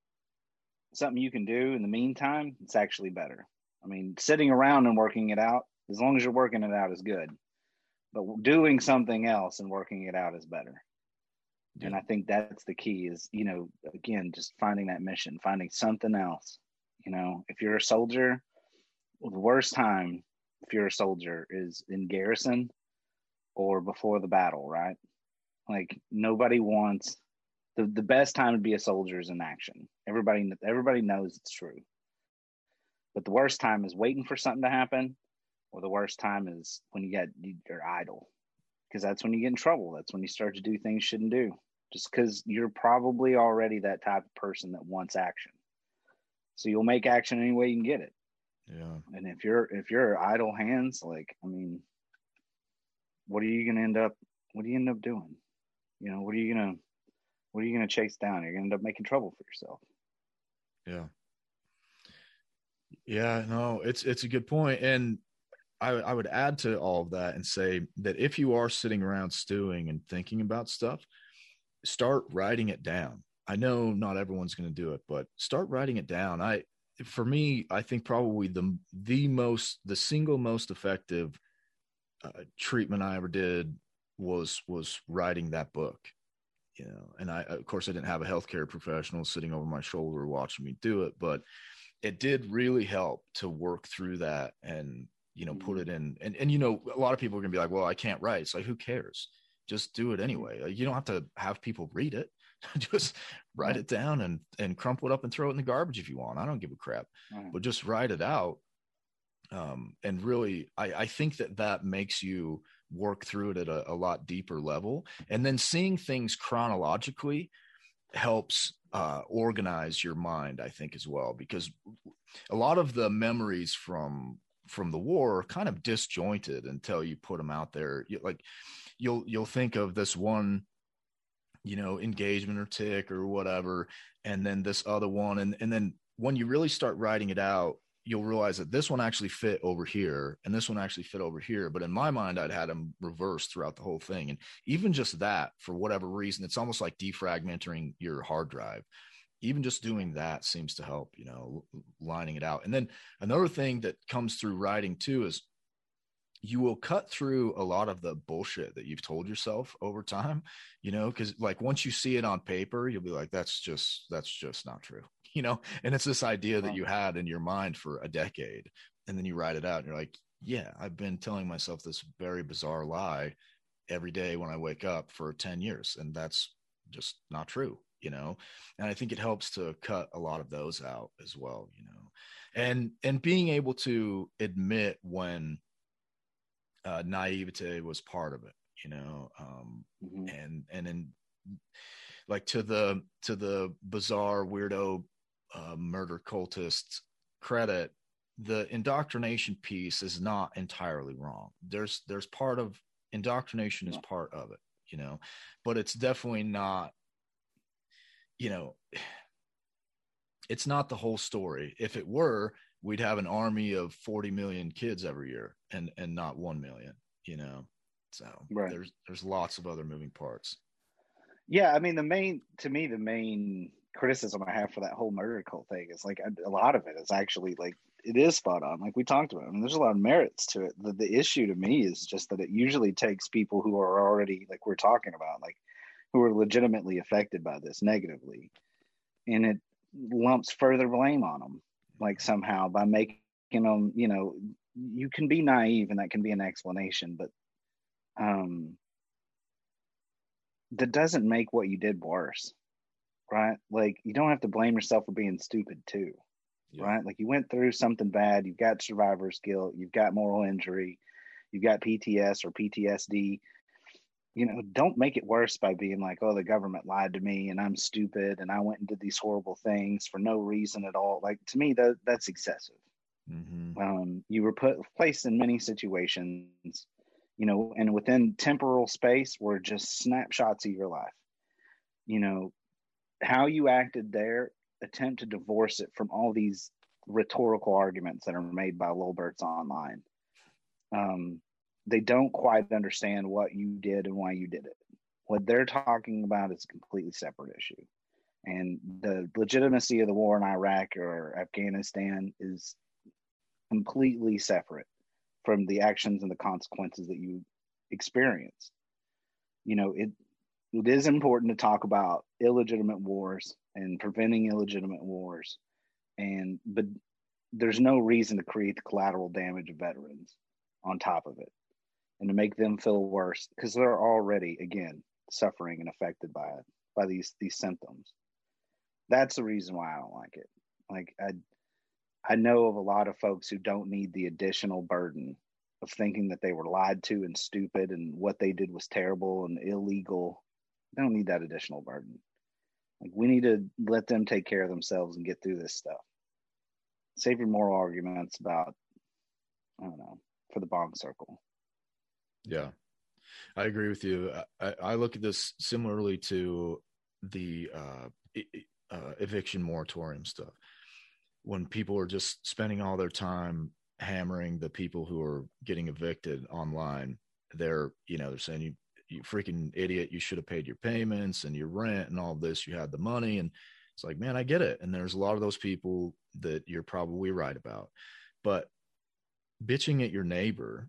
something you can do in the meantime, it's actually better. I mean, sitting around and working it out as long as you're working it out is good but doing something else and working it out is better yeah. and i think that's the key is you know again just finding that mission finding something else you know if you're a soldier the worst time if you're a soldier is in garrison or before the battle right like nobody wants the, the best time to be a soldier is in action. Everybody everybody knows it's true. But the worst time is waiting for something to happen or the worst time is when you get you're idle. Because that's when you get in trouble. That's when you start to do things you shouldn't do. Just because you're probably already that type of person that wants action. So you'll make action any way you can get it.
Yeah.
And if you're if you're idle hands like i mean what are you gonna end up what do you end up doing? You know what are you gonna what are you gonna chase down you're gonna end up making trouble for yourself
yeah yeah no it's it's a good point and I, I would add to all of that and say that if you are sitting around stewing and thinking about stuff, start writing it down. I know not everyone's going to do it, but start writing it down. I, for me, I think probably the the most the single most effective uh, treatment I ever did was was writing that book. You know, and I of course I didn't have a healthcare professional sitting over my shoulder watching me do it, but it did really help to work through that and you know put mm-hmm. it in and and you know a lot of people are gonna be like well i can't write. It's like who cares? Just do it anyway. You don't have to have people read it. Just write it down and and crumple it up and throw it in the garbage if you want. I don't give a crap. But just write it out um, and really I, I think that that makes you work through it at a, a lot deeper level and then seeing things chronologically helps uh, organize your mind i think as well because a lot of the memories from from the war are kind of disjointed until you put them out there. You, like you'll you'll think of this one, you know, engagement or tick or whatever, and then this other one, and and then when you really start writing it out, you'll realize that this one actually fit over here and this one actually fit over here. But in my mind, I'd had them reversed throughout the whole thing. And even just that, for whatever reason, it's almost like defragmenting your hard drive even just doing that seems to help you know lining it out and then another thing that comes through writing too is you will cut through a lot of the bullshit that you've told yourself over time you know because like once you see it on paper you'll be like that's just that's just not true you know? And it's this idea that you had in your mind for a decade and then you write it out and you're like yeah i've been telling myself this very bizarre lie every day when i wake up for 10 years and that's just not true you know? And i think it helps to cut a lot of those out as well you know? And and being able to admit when uh, naivete was part of it you know? Um mm-hmm. and and in like to the to the bizarre weirdo uh, murder cultists credit the indoctrination piece is not entirely wrong there's there's part of indoctrination is part of it you know but it's definitely not you know, it's not the whole story. If it were, we'd have an army of 40 million kids every year and and not 1 million, you know. So right. there's there's lots of other moving parts.
Yeah, I mean the main to me the main criticism I have for that whole murder cult thing is like a, a lot of it is actually like it is spot on. Like we talked about, I mean, there's a lot of merits to it. The, the issue to me is just that it usually takes people who are already like we're talking about, like who are legitimately affected by this negatively, and it lumps further blame on them, like somehow by making them, you know, you can be naive and that can be an explanation, but um, that doesn't make what you did worse, right? Like you don't have to blame yourself for being stupid too yeah. right? Like you went through something bad, you've got survivor's guilt, you've got moral injury, you've got PTS or PTSD. You know, don't make it worse by being like, oh, the government lied to me and I'm stupid and I went and did these horrible things for no reason at all. Like to me, that that's excessive. Mm-hmm. Um, you were put placed in many situations, you know, and within temporal space were just snapshots of your life. You know, how you acted there attempt to divorce it from all these rhetorical arguments that are made by Lolberts online. Um, they don't quite understand what you did and why you did it. What they're talking about is a completely separate issue. And the legitimacy of the war in Iraq or Afghanistan is completely separate from the actions and the consequences that you experience. You know, it it is important to talk about illegitimate wars and preventing illegitimate wars. And but there's no reason to create the collateral damage of veterans on top of it and to make them feel worse because they're already again suffering and affected by it by these these symptoms. That's the reason why i don't like it. Like i i know of a lot of folks who don't need the additional burden of thinking that they were lied to and stupid and what they did was terrible and illegal they don't need that additional burden. Like we need to let them take care of themselves and get through this stuff. Save your moral arguments about, I don't know, for the bomb circle.
Yeah, I agree with you. I, I look at this similarly to the uh, uh, eviction moratorium stuff. When people are just spending all their time hammering the people who are getting evicted online, they're you know they're saying you you freaking idiot, you should have paid your payments and your rent and all this. You had the money. And it's like, man, I get it. And there's a lot of those people that you're probably right about. But bitching at your neighbor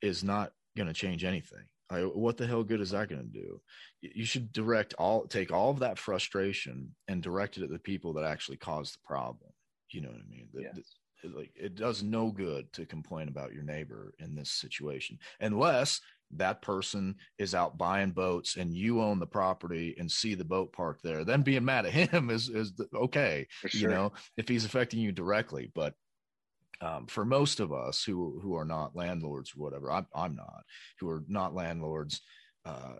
is not going to change anything. I, what the hell good is that going to do? You should direct all, take all of that frustration and direct it at the people that actually caused the problem. You know what I mean? yes. like it does no good to complain about your neighbor in this situation unless that person is out buying boats and you own the property and see the boat park there, then being mad at him is is okay. Sure. You know, if he's affecting you directly, but um, for most of us who who are not landlords or whatever, I'm I'm not, who are not landlords, uh,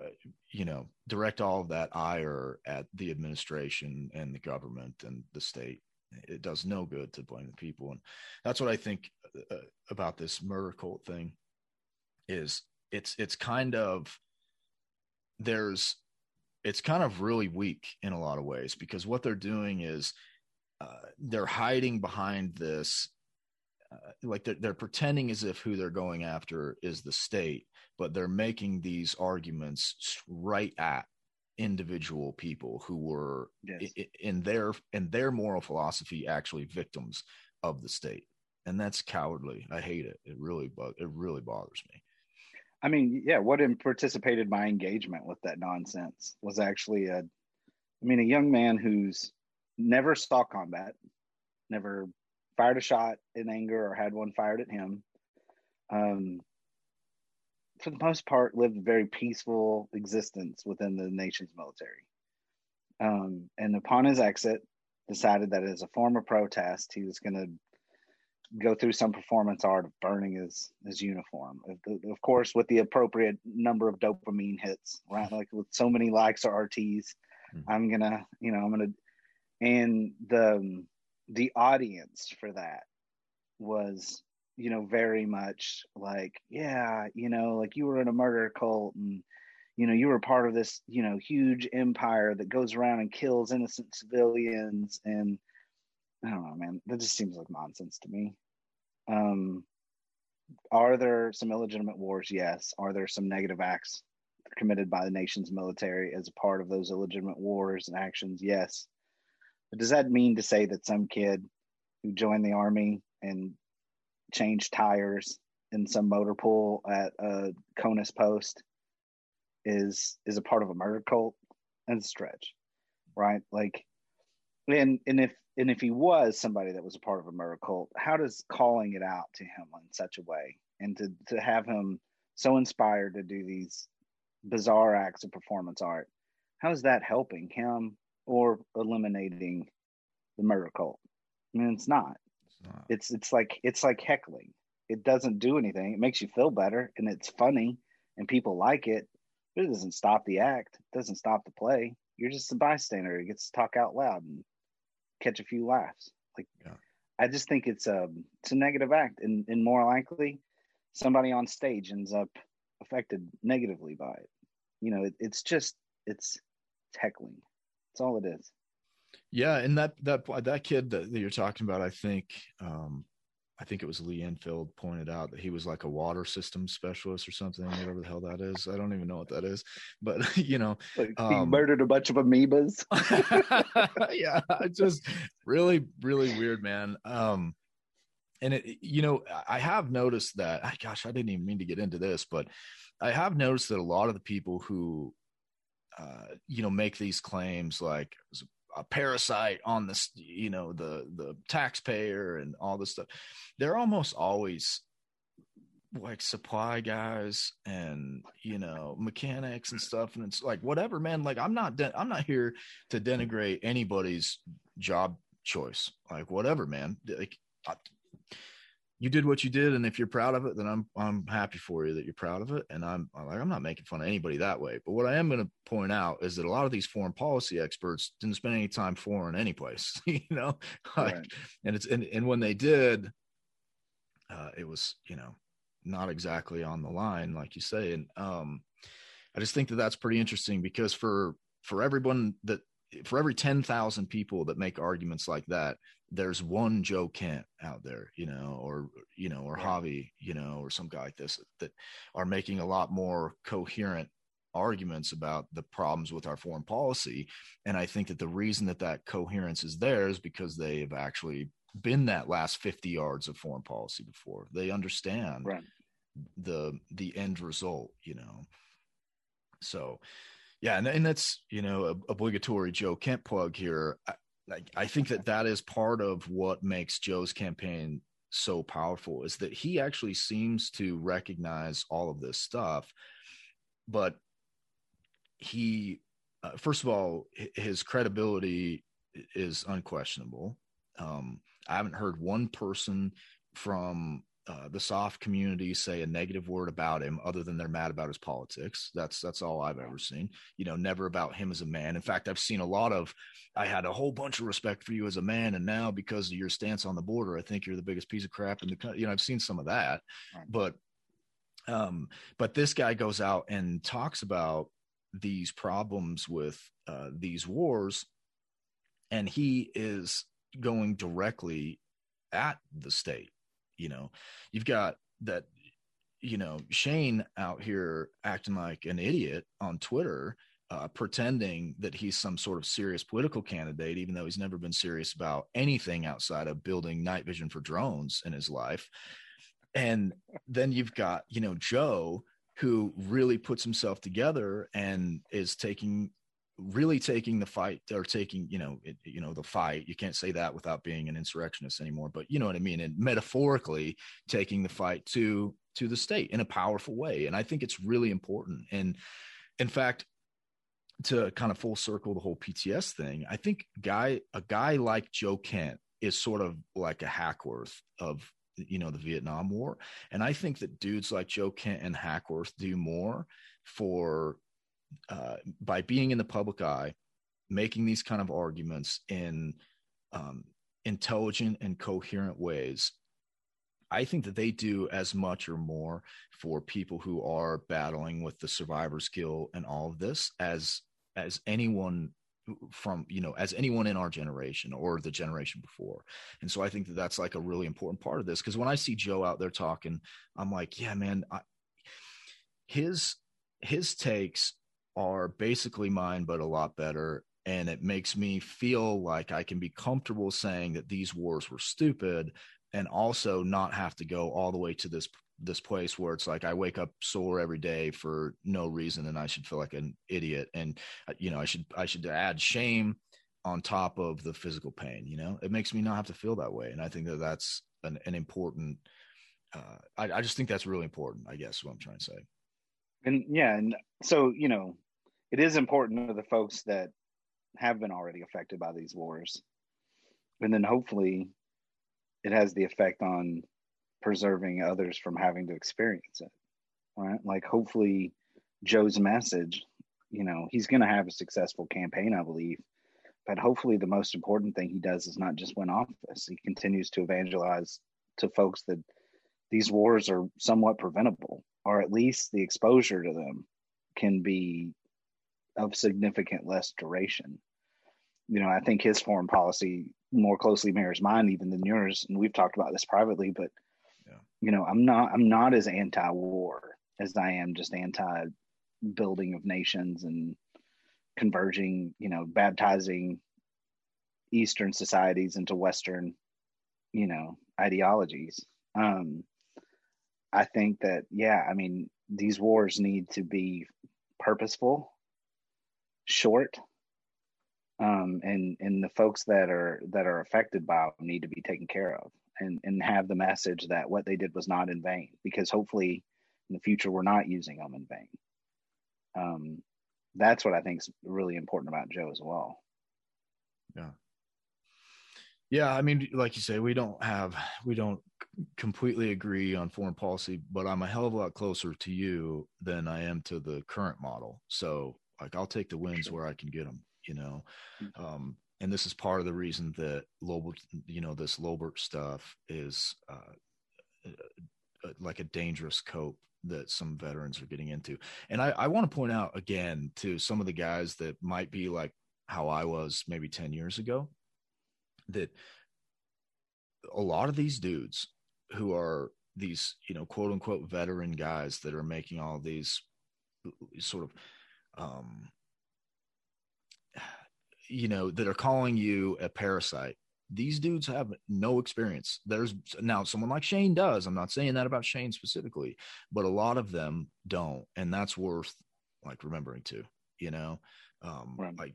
you know, direct all of that ire at the administration and the government and the state. It does no good to blame the people, and that's what I think uh, about this murder cult thing. Is it's it's kind of there's it's kind of really weak in a lot of ways because what they're doing is uh, they're hiding behind this uh, like they're, they're pretending as if who they're going after is the state but they're making these arguments right at individual people who were yes. in, in their in their moral philosophy actually victims of the state. And that's cowardly. I hate it. It really bug it really bothers me
I mean, yeah, what in participated my engagement with that nonsense was actually a, I mean, a young man who's never saw combat, never fired a shot in anger or had one fired at him. Um, for the most part, lived a very peaceful existence within the nation's military. Um, and upon his exit, decided that as a form of protest, he was going to go through some performance art of burning his his uniform. Of course, with the appropriate number of dopamine hits, right? Like with so many likes or RTs, mm-hmm. I'm gonna, you know, I'm gonna, and the the audience for that was, you know, very much like, yeah, you know, like you were in a murder cult and you know you were part of this you know huge empire that goes around and kills innocent civilians and I don't know, man. That just seems like nonsense to me. Um, are there some illegitimate wars? Yes. Are there some negative acts committed by the nation's military as a part of those illegitimate wars and actions? Yes. But does that mean to say that some kid who joined the army and changed tires in some motor pool at a CONUS post is is a part of a murder cult? And stretch, right? Like, and and if and if he was somebody that was a part of a murder cult, how does calling it out to him in such a way and to to have him so inspired to do these bizarre acts of performance art, how is that helping him or eliminating the murder cult? I mean, it's not. It's not. It's it's like it's like heckling. It doesn't do anything. It makes you feel better and it's funny and people like it. But it doesn't stop the act. It doesn't stop the play. You're just a bystander who gets to talk out loud and catch a few laughs. Like yeah. I just think it's a it's a negative act, and and more likely somebody on stage ends up affected negatively by it. You know, it, it's just it's, it's heckling. That's all it is.
Yeah, and that that that kid that, that you're talking about, I think um, I think it was Lee Enfield pointed out that he was like a water system specialist or something, whatever the hell that is. I don't even know what that is, but you know,
like he um, murdered a bunch of amoebas.
yeah, just really, really weird, man. Um, and it, you know, I have noticed that. Gosh, I didn't even mean to get into this, but I have noticed that a lot of the people who, uh, you know, make these claims like a parasite on this, you know the the taxpayer and all this stuff. They're almost always like supply guys and you know mechanics and stuff. And it's like whatever man like i'm not de- i'm not here to denigrate anybody's job choice. Like whatever man. Like I, you did what you did and if you're proud of it then i'm i'm happy for you that you're proud of it and i'm like i'm not making fun of anybody that way. But what i am going to point out is that a lot of these foreign policy experts didn't spend any time foreign anyplace you know? Like right. and it's and, and when they did uh it was you know not exactly on the line like you say. And um i just think that that's pretty interesting because for for everyone that for every 10,000 people that make arguments like that there's one Joe Kent out there, you know, or you know, or right. Javi, you know, or some guy like this that are making a lot more coherent arguments about the problems with our foreign policy. And I think that the reason that that coherence is there is because they have actually been that last 50 yards of foreign policy before. They understand right. the the end result, you know. So, yeah, and, and that's you know obligatory Joe Kent plug here. I, like I think that that is part of what makes Joe's campaign so powerful is that he actually seems to recognize all of this stuff, but he, uh, first of all, his credibility is unquestionable. Um, I haven't heard one person from uh, the soft community say a negative word about him other than they're mad about his politics. That's that's all i've ever seen. You know never about him as a man. In fact i've seen a lot of i had a whole bunch of respect for you as a man and now because of your stance on the border i think you're the biggest piece of crap in the country you know i've seen some of that. But um but this guy goes out and talks about these problems with uh, these wars and he is going directly at the state you know you've got that you know shane out here acting like an idiot on twitter uh, pretending that he's some sort of serious political candidate, even though he's never been serious about anything outside of building night vision for drones in his life. And then you've got, you know, Joe, who really puts himself together and is taking really taking the fight or taking you know it, you know the fight you can't say that without being an insurrectionist anymore but you know what i mean? And metaphorically taking the fight to to the state in a powerful way. And i think it's really important. And in fact to kind of full circle the whole pts thing i think guy a guy like joe kent is sort of like a hackworth of you know the vietnam war. And i think that dudes like joe kent and hackworth do more for uh, by being in the public eye, making these kind of arguments in um, intelligent and coherent ways, I think that they do as much or more for people who are battling with the survivor's guilt and all of this as as anyone from you know as anyone in our generation or the generation before. And so i think that that's like a really important part of this because when i see joe out there talking i'm like yeah man I, his his takes are basically mine but a lot better. And it makes me feel like i can be comfortable saying that these wars were stupid and also not have to go all the way to this this place where it's like I wake up sore every day for no reason and I should feel like an idiot. And uh, you know I should I should add shame on top of the physical pain you know? It makes me not have to feel that way. And I think that that's an, an important uh, I, I just think that's really important I guess what I'm trying to say.
And yeah and so you know it is important to the folks that have been already affected by these wars. And then hopefully it has the effect on preserving others from having to experience it right? Like hopefully joe's message you know he's going to have a successful campaign i believe but hopefully the most important thing he does is not just win office. He continues to evangelize to folks that these wars are somewhat preventable or at least the exposure to them can be of significant less duration. You know i think his foreign policy more closely mirrors mine even than yours and we've talked about this privately but you know i'm not i'm not as anti-war as i am just anti building of nations and converging you know baptizing eastern societies into western you know ideologies. Um i think that yeah i mean these wars need to be purposeful short um and and the folks that are that are affected by them need to be taken care of and and have the message that what they did was not in vain because hopefully in the future we're not using them in vain. Um, that's what i think is really important about joe as well.
Yeah. Yeah i mean like you say we don't have we don't completely agree on foreign policy but i'm a hell of a lot closer to you than i am to the current model. So like i'll take the wins where i can get them you know mm. um, and this is part of the reason that Lolbert, you know, this Lolbert stuff is uh, uh, like a dangerous cope that some veterans are getting into. And I, I want to point out again to some of the guys that might be like how I was maybe 10 years ago that a lot of these dudes who are these, you know, quote unquote veteran guys that are making all these sort of um, you know, that are calling you a parasite. These dudes have no experience. There's now someone like Shane does. I'm not saying that about Shane specifically, but a lot of them don't. And that's worth like remembering too, you know, um, right. like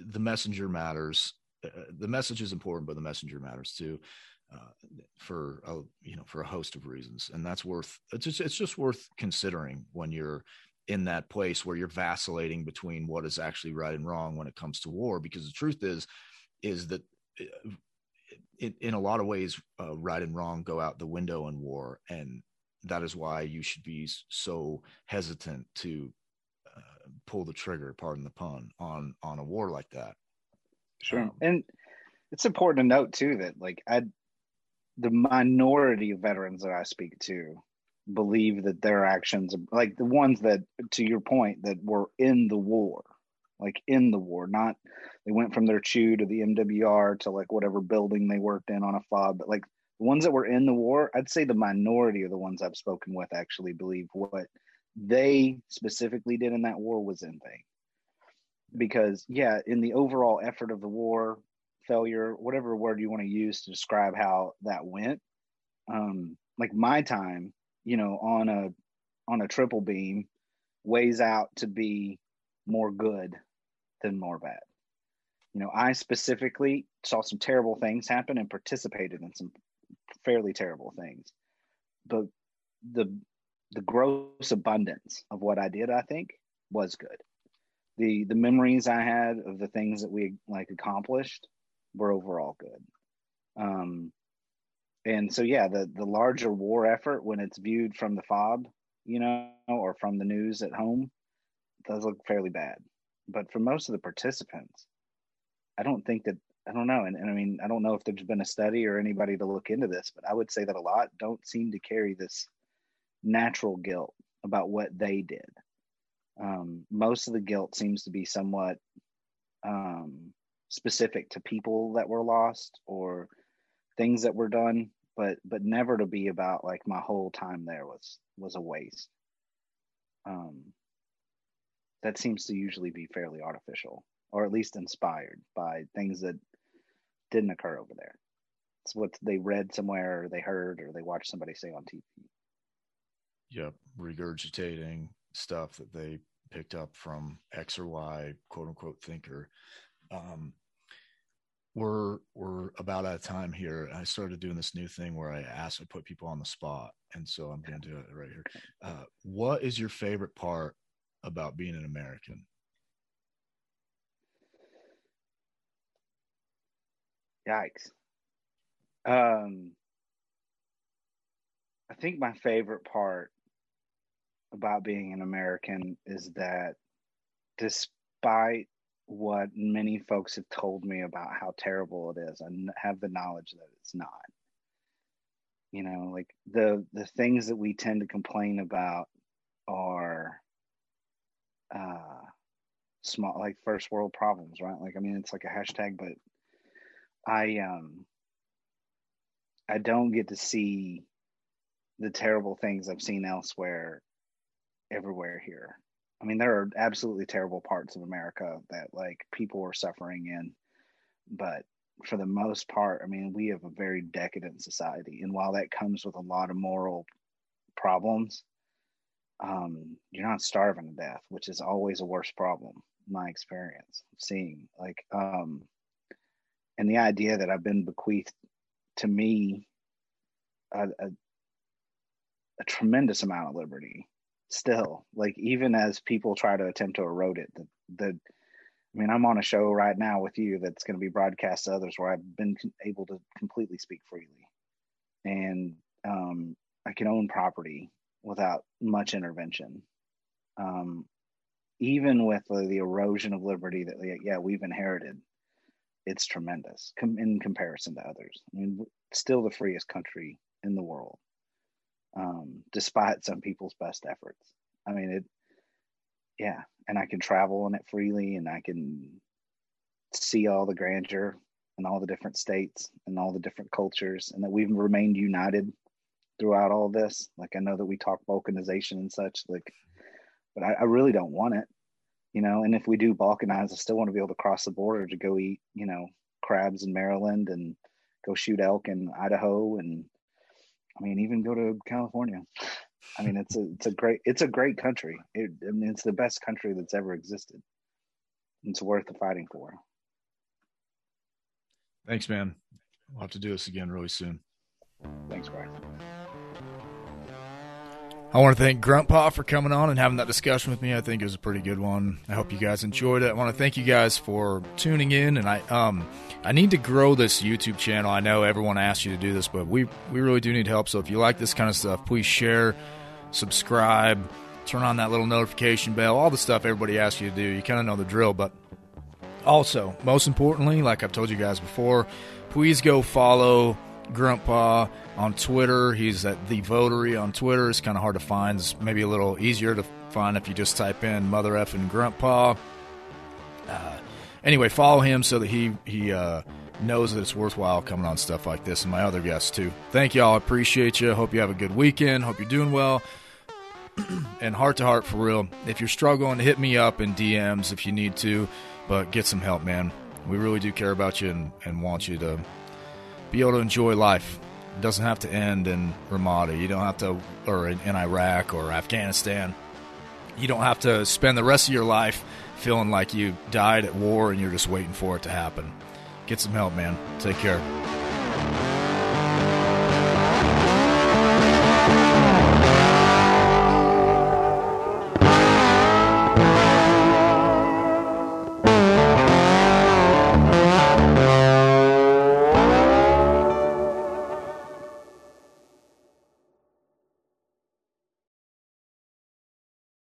the messenger matters. Uh, the message is important, but the messenger matters too. Uh, for a, you know for a host of reasons and that's worth it's just it's just worth considering when you're in that place where you're vacillating between what is actually right and wrong when it comes to war because the truth is is that uh, in, in a lot of ways uh, right and wrong go out the window in war and that is why you should be so hesitant to uh, pull the trigger pardon the pun on on a war like that.
Sure. Um, and it's important to note too that like i the minority of veterans that i speak to believe that their actions like the ones that to your point that were in the war like in the war not they went from their CHU to the mwr to like whatever building they worked in on a fob but like the ones that were in the war i'd say the minority of the ones i've spoken with actually believe what they specifically did in that war was in vain. Because yeah in the overall effort of the war failure whatever word you want to use to describe how that went um like my time you know, on a on a triple beam weighs out to be more good than more bad. You know, I specifically saw some terrible things happen and participated in some fairly terrible things. But the the gross abundance of what I did, I think, was good. The the memories I had of the things that we like accomplished were overall good. Um, and so yeah the the larger war effort when it's viewed from the fob you know or from the news at home does look fairly bad. But for most of the participants i don't think that i don't know. And, and i mean i don't know if there's been a study or anybody to look into this but i would say that a lot don't seem to carry this natural guilt about what they did. Um, most of the guilt seems to be somewhat um, specific to people that were lost or things that were done, but but never to be about like my whole time there was was a waste. Um, that seems to usually be fairly artificial, or at least inspired by things that didn't occur over there. It's what they read somewhere, or they heard, or they watched somebody say on TV.
Yep, regurgitating stuff that they picked up from X or Y quote unquote thinker. Um, we're we're about out of time here. I started doing this new thing where I ask, I put people on the spot, and so I'm going to do it right here. Uh, what is your favorite part about being an American?
Yikes. Um, I think my favorite part about being an American is that despite what many folks have told me about how terrible it is, I have the knowledge that it's not. You know, like the the things that we tend to complain about are uh small like first world problems, right? Like I mean it's like a hashtag, but I um I don't get to see the terrible things I've seen elsewhere everywhere here. I mean, there are absolutely terrible parts of America that like people are suffering in, but for the most part, I mean, we have a very decadent society, and while that comes with a lot of moral problems, um, you're not starving to death, which is always a worse problem. My experience seeing like, um, and the idea that I've been bequeathed to me a, a, a tremendous amount of liberty still like even as people try to attempt to erode it the, the i mean i'm on a show right now with you that's going to be broadcast to others where i've been able to completely speak freely. And um, i can own property without much intervention. Um, even with the, the, erosion of liberty that yeah we've inherited it's tremendous in comparison to others. I mean still the freest country in the world um, despite some people's best efforts. I mean, it, yeah, and I can travel in it freely and I can see all the grandeur and all the different states and all the different cultures and that we've remained united throughout all this. Like, I know that we talk balkanization and such, like, but I, I really don't want it, you know. And if we do balkanize, I still want to be able to cross the border to go eat, you know, crabs in Maryland and go shoot elk in Idaho and I mean, even go to California. I mean, it's a it's a great it's a great country. It, I mean, it's the best country that's ever existed. It's worth the fighting for.
Thanks, man. We'll have to do this again really soon.
Thanks, Brian.
I want to thank Gruntpa for coming on and having that discussion with me. I think it was a pretty good one. I hope you guys enjoyed it. I want to thank you guys for tuning in, and I um I need to grow this YouTube channel. I know everyone asks you to do this, but we we really do need help. So if you like this kind of stuff, please share, subscribe, turn on that little notification bell, all the stuff everybody asks you to do. You kind of know the drill, but also most importantly, like I've told you guys before, please go follow Gruntpa on Twitter. He's at the Votary on Twitter. It's kind of hard to find. It's maybe a little easier to find if you just type in Mother F and Gruntpa. Uh, anyway, follow him so that he he uh, knows that it's worthwhile coming on stuff like this and my other guests too. Thank y'all. I appreciate you. Hope you have a good weekend. Hope you're doing well. and heart to heart for real. If you're struggling, hit me up in DMs if you need to, but get some help, man. We really do care about you and, and want you to be able to enjoy life. Doesn't have to end in Ramadi. You don't have to, or in, in Iraq or Afghanistan. You don't have to spend the rest of your life feeling like you died at war and you're just waiting for it to happen. Get some help, man. Take care.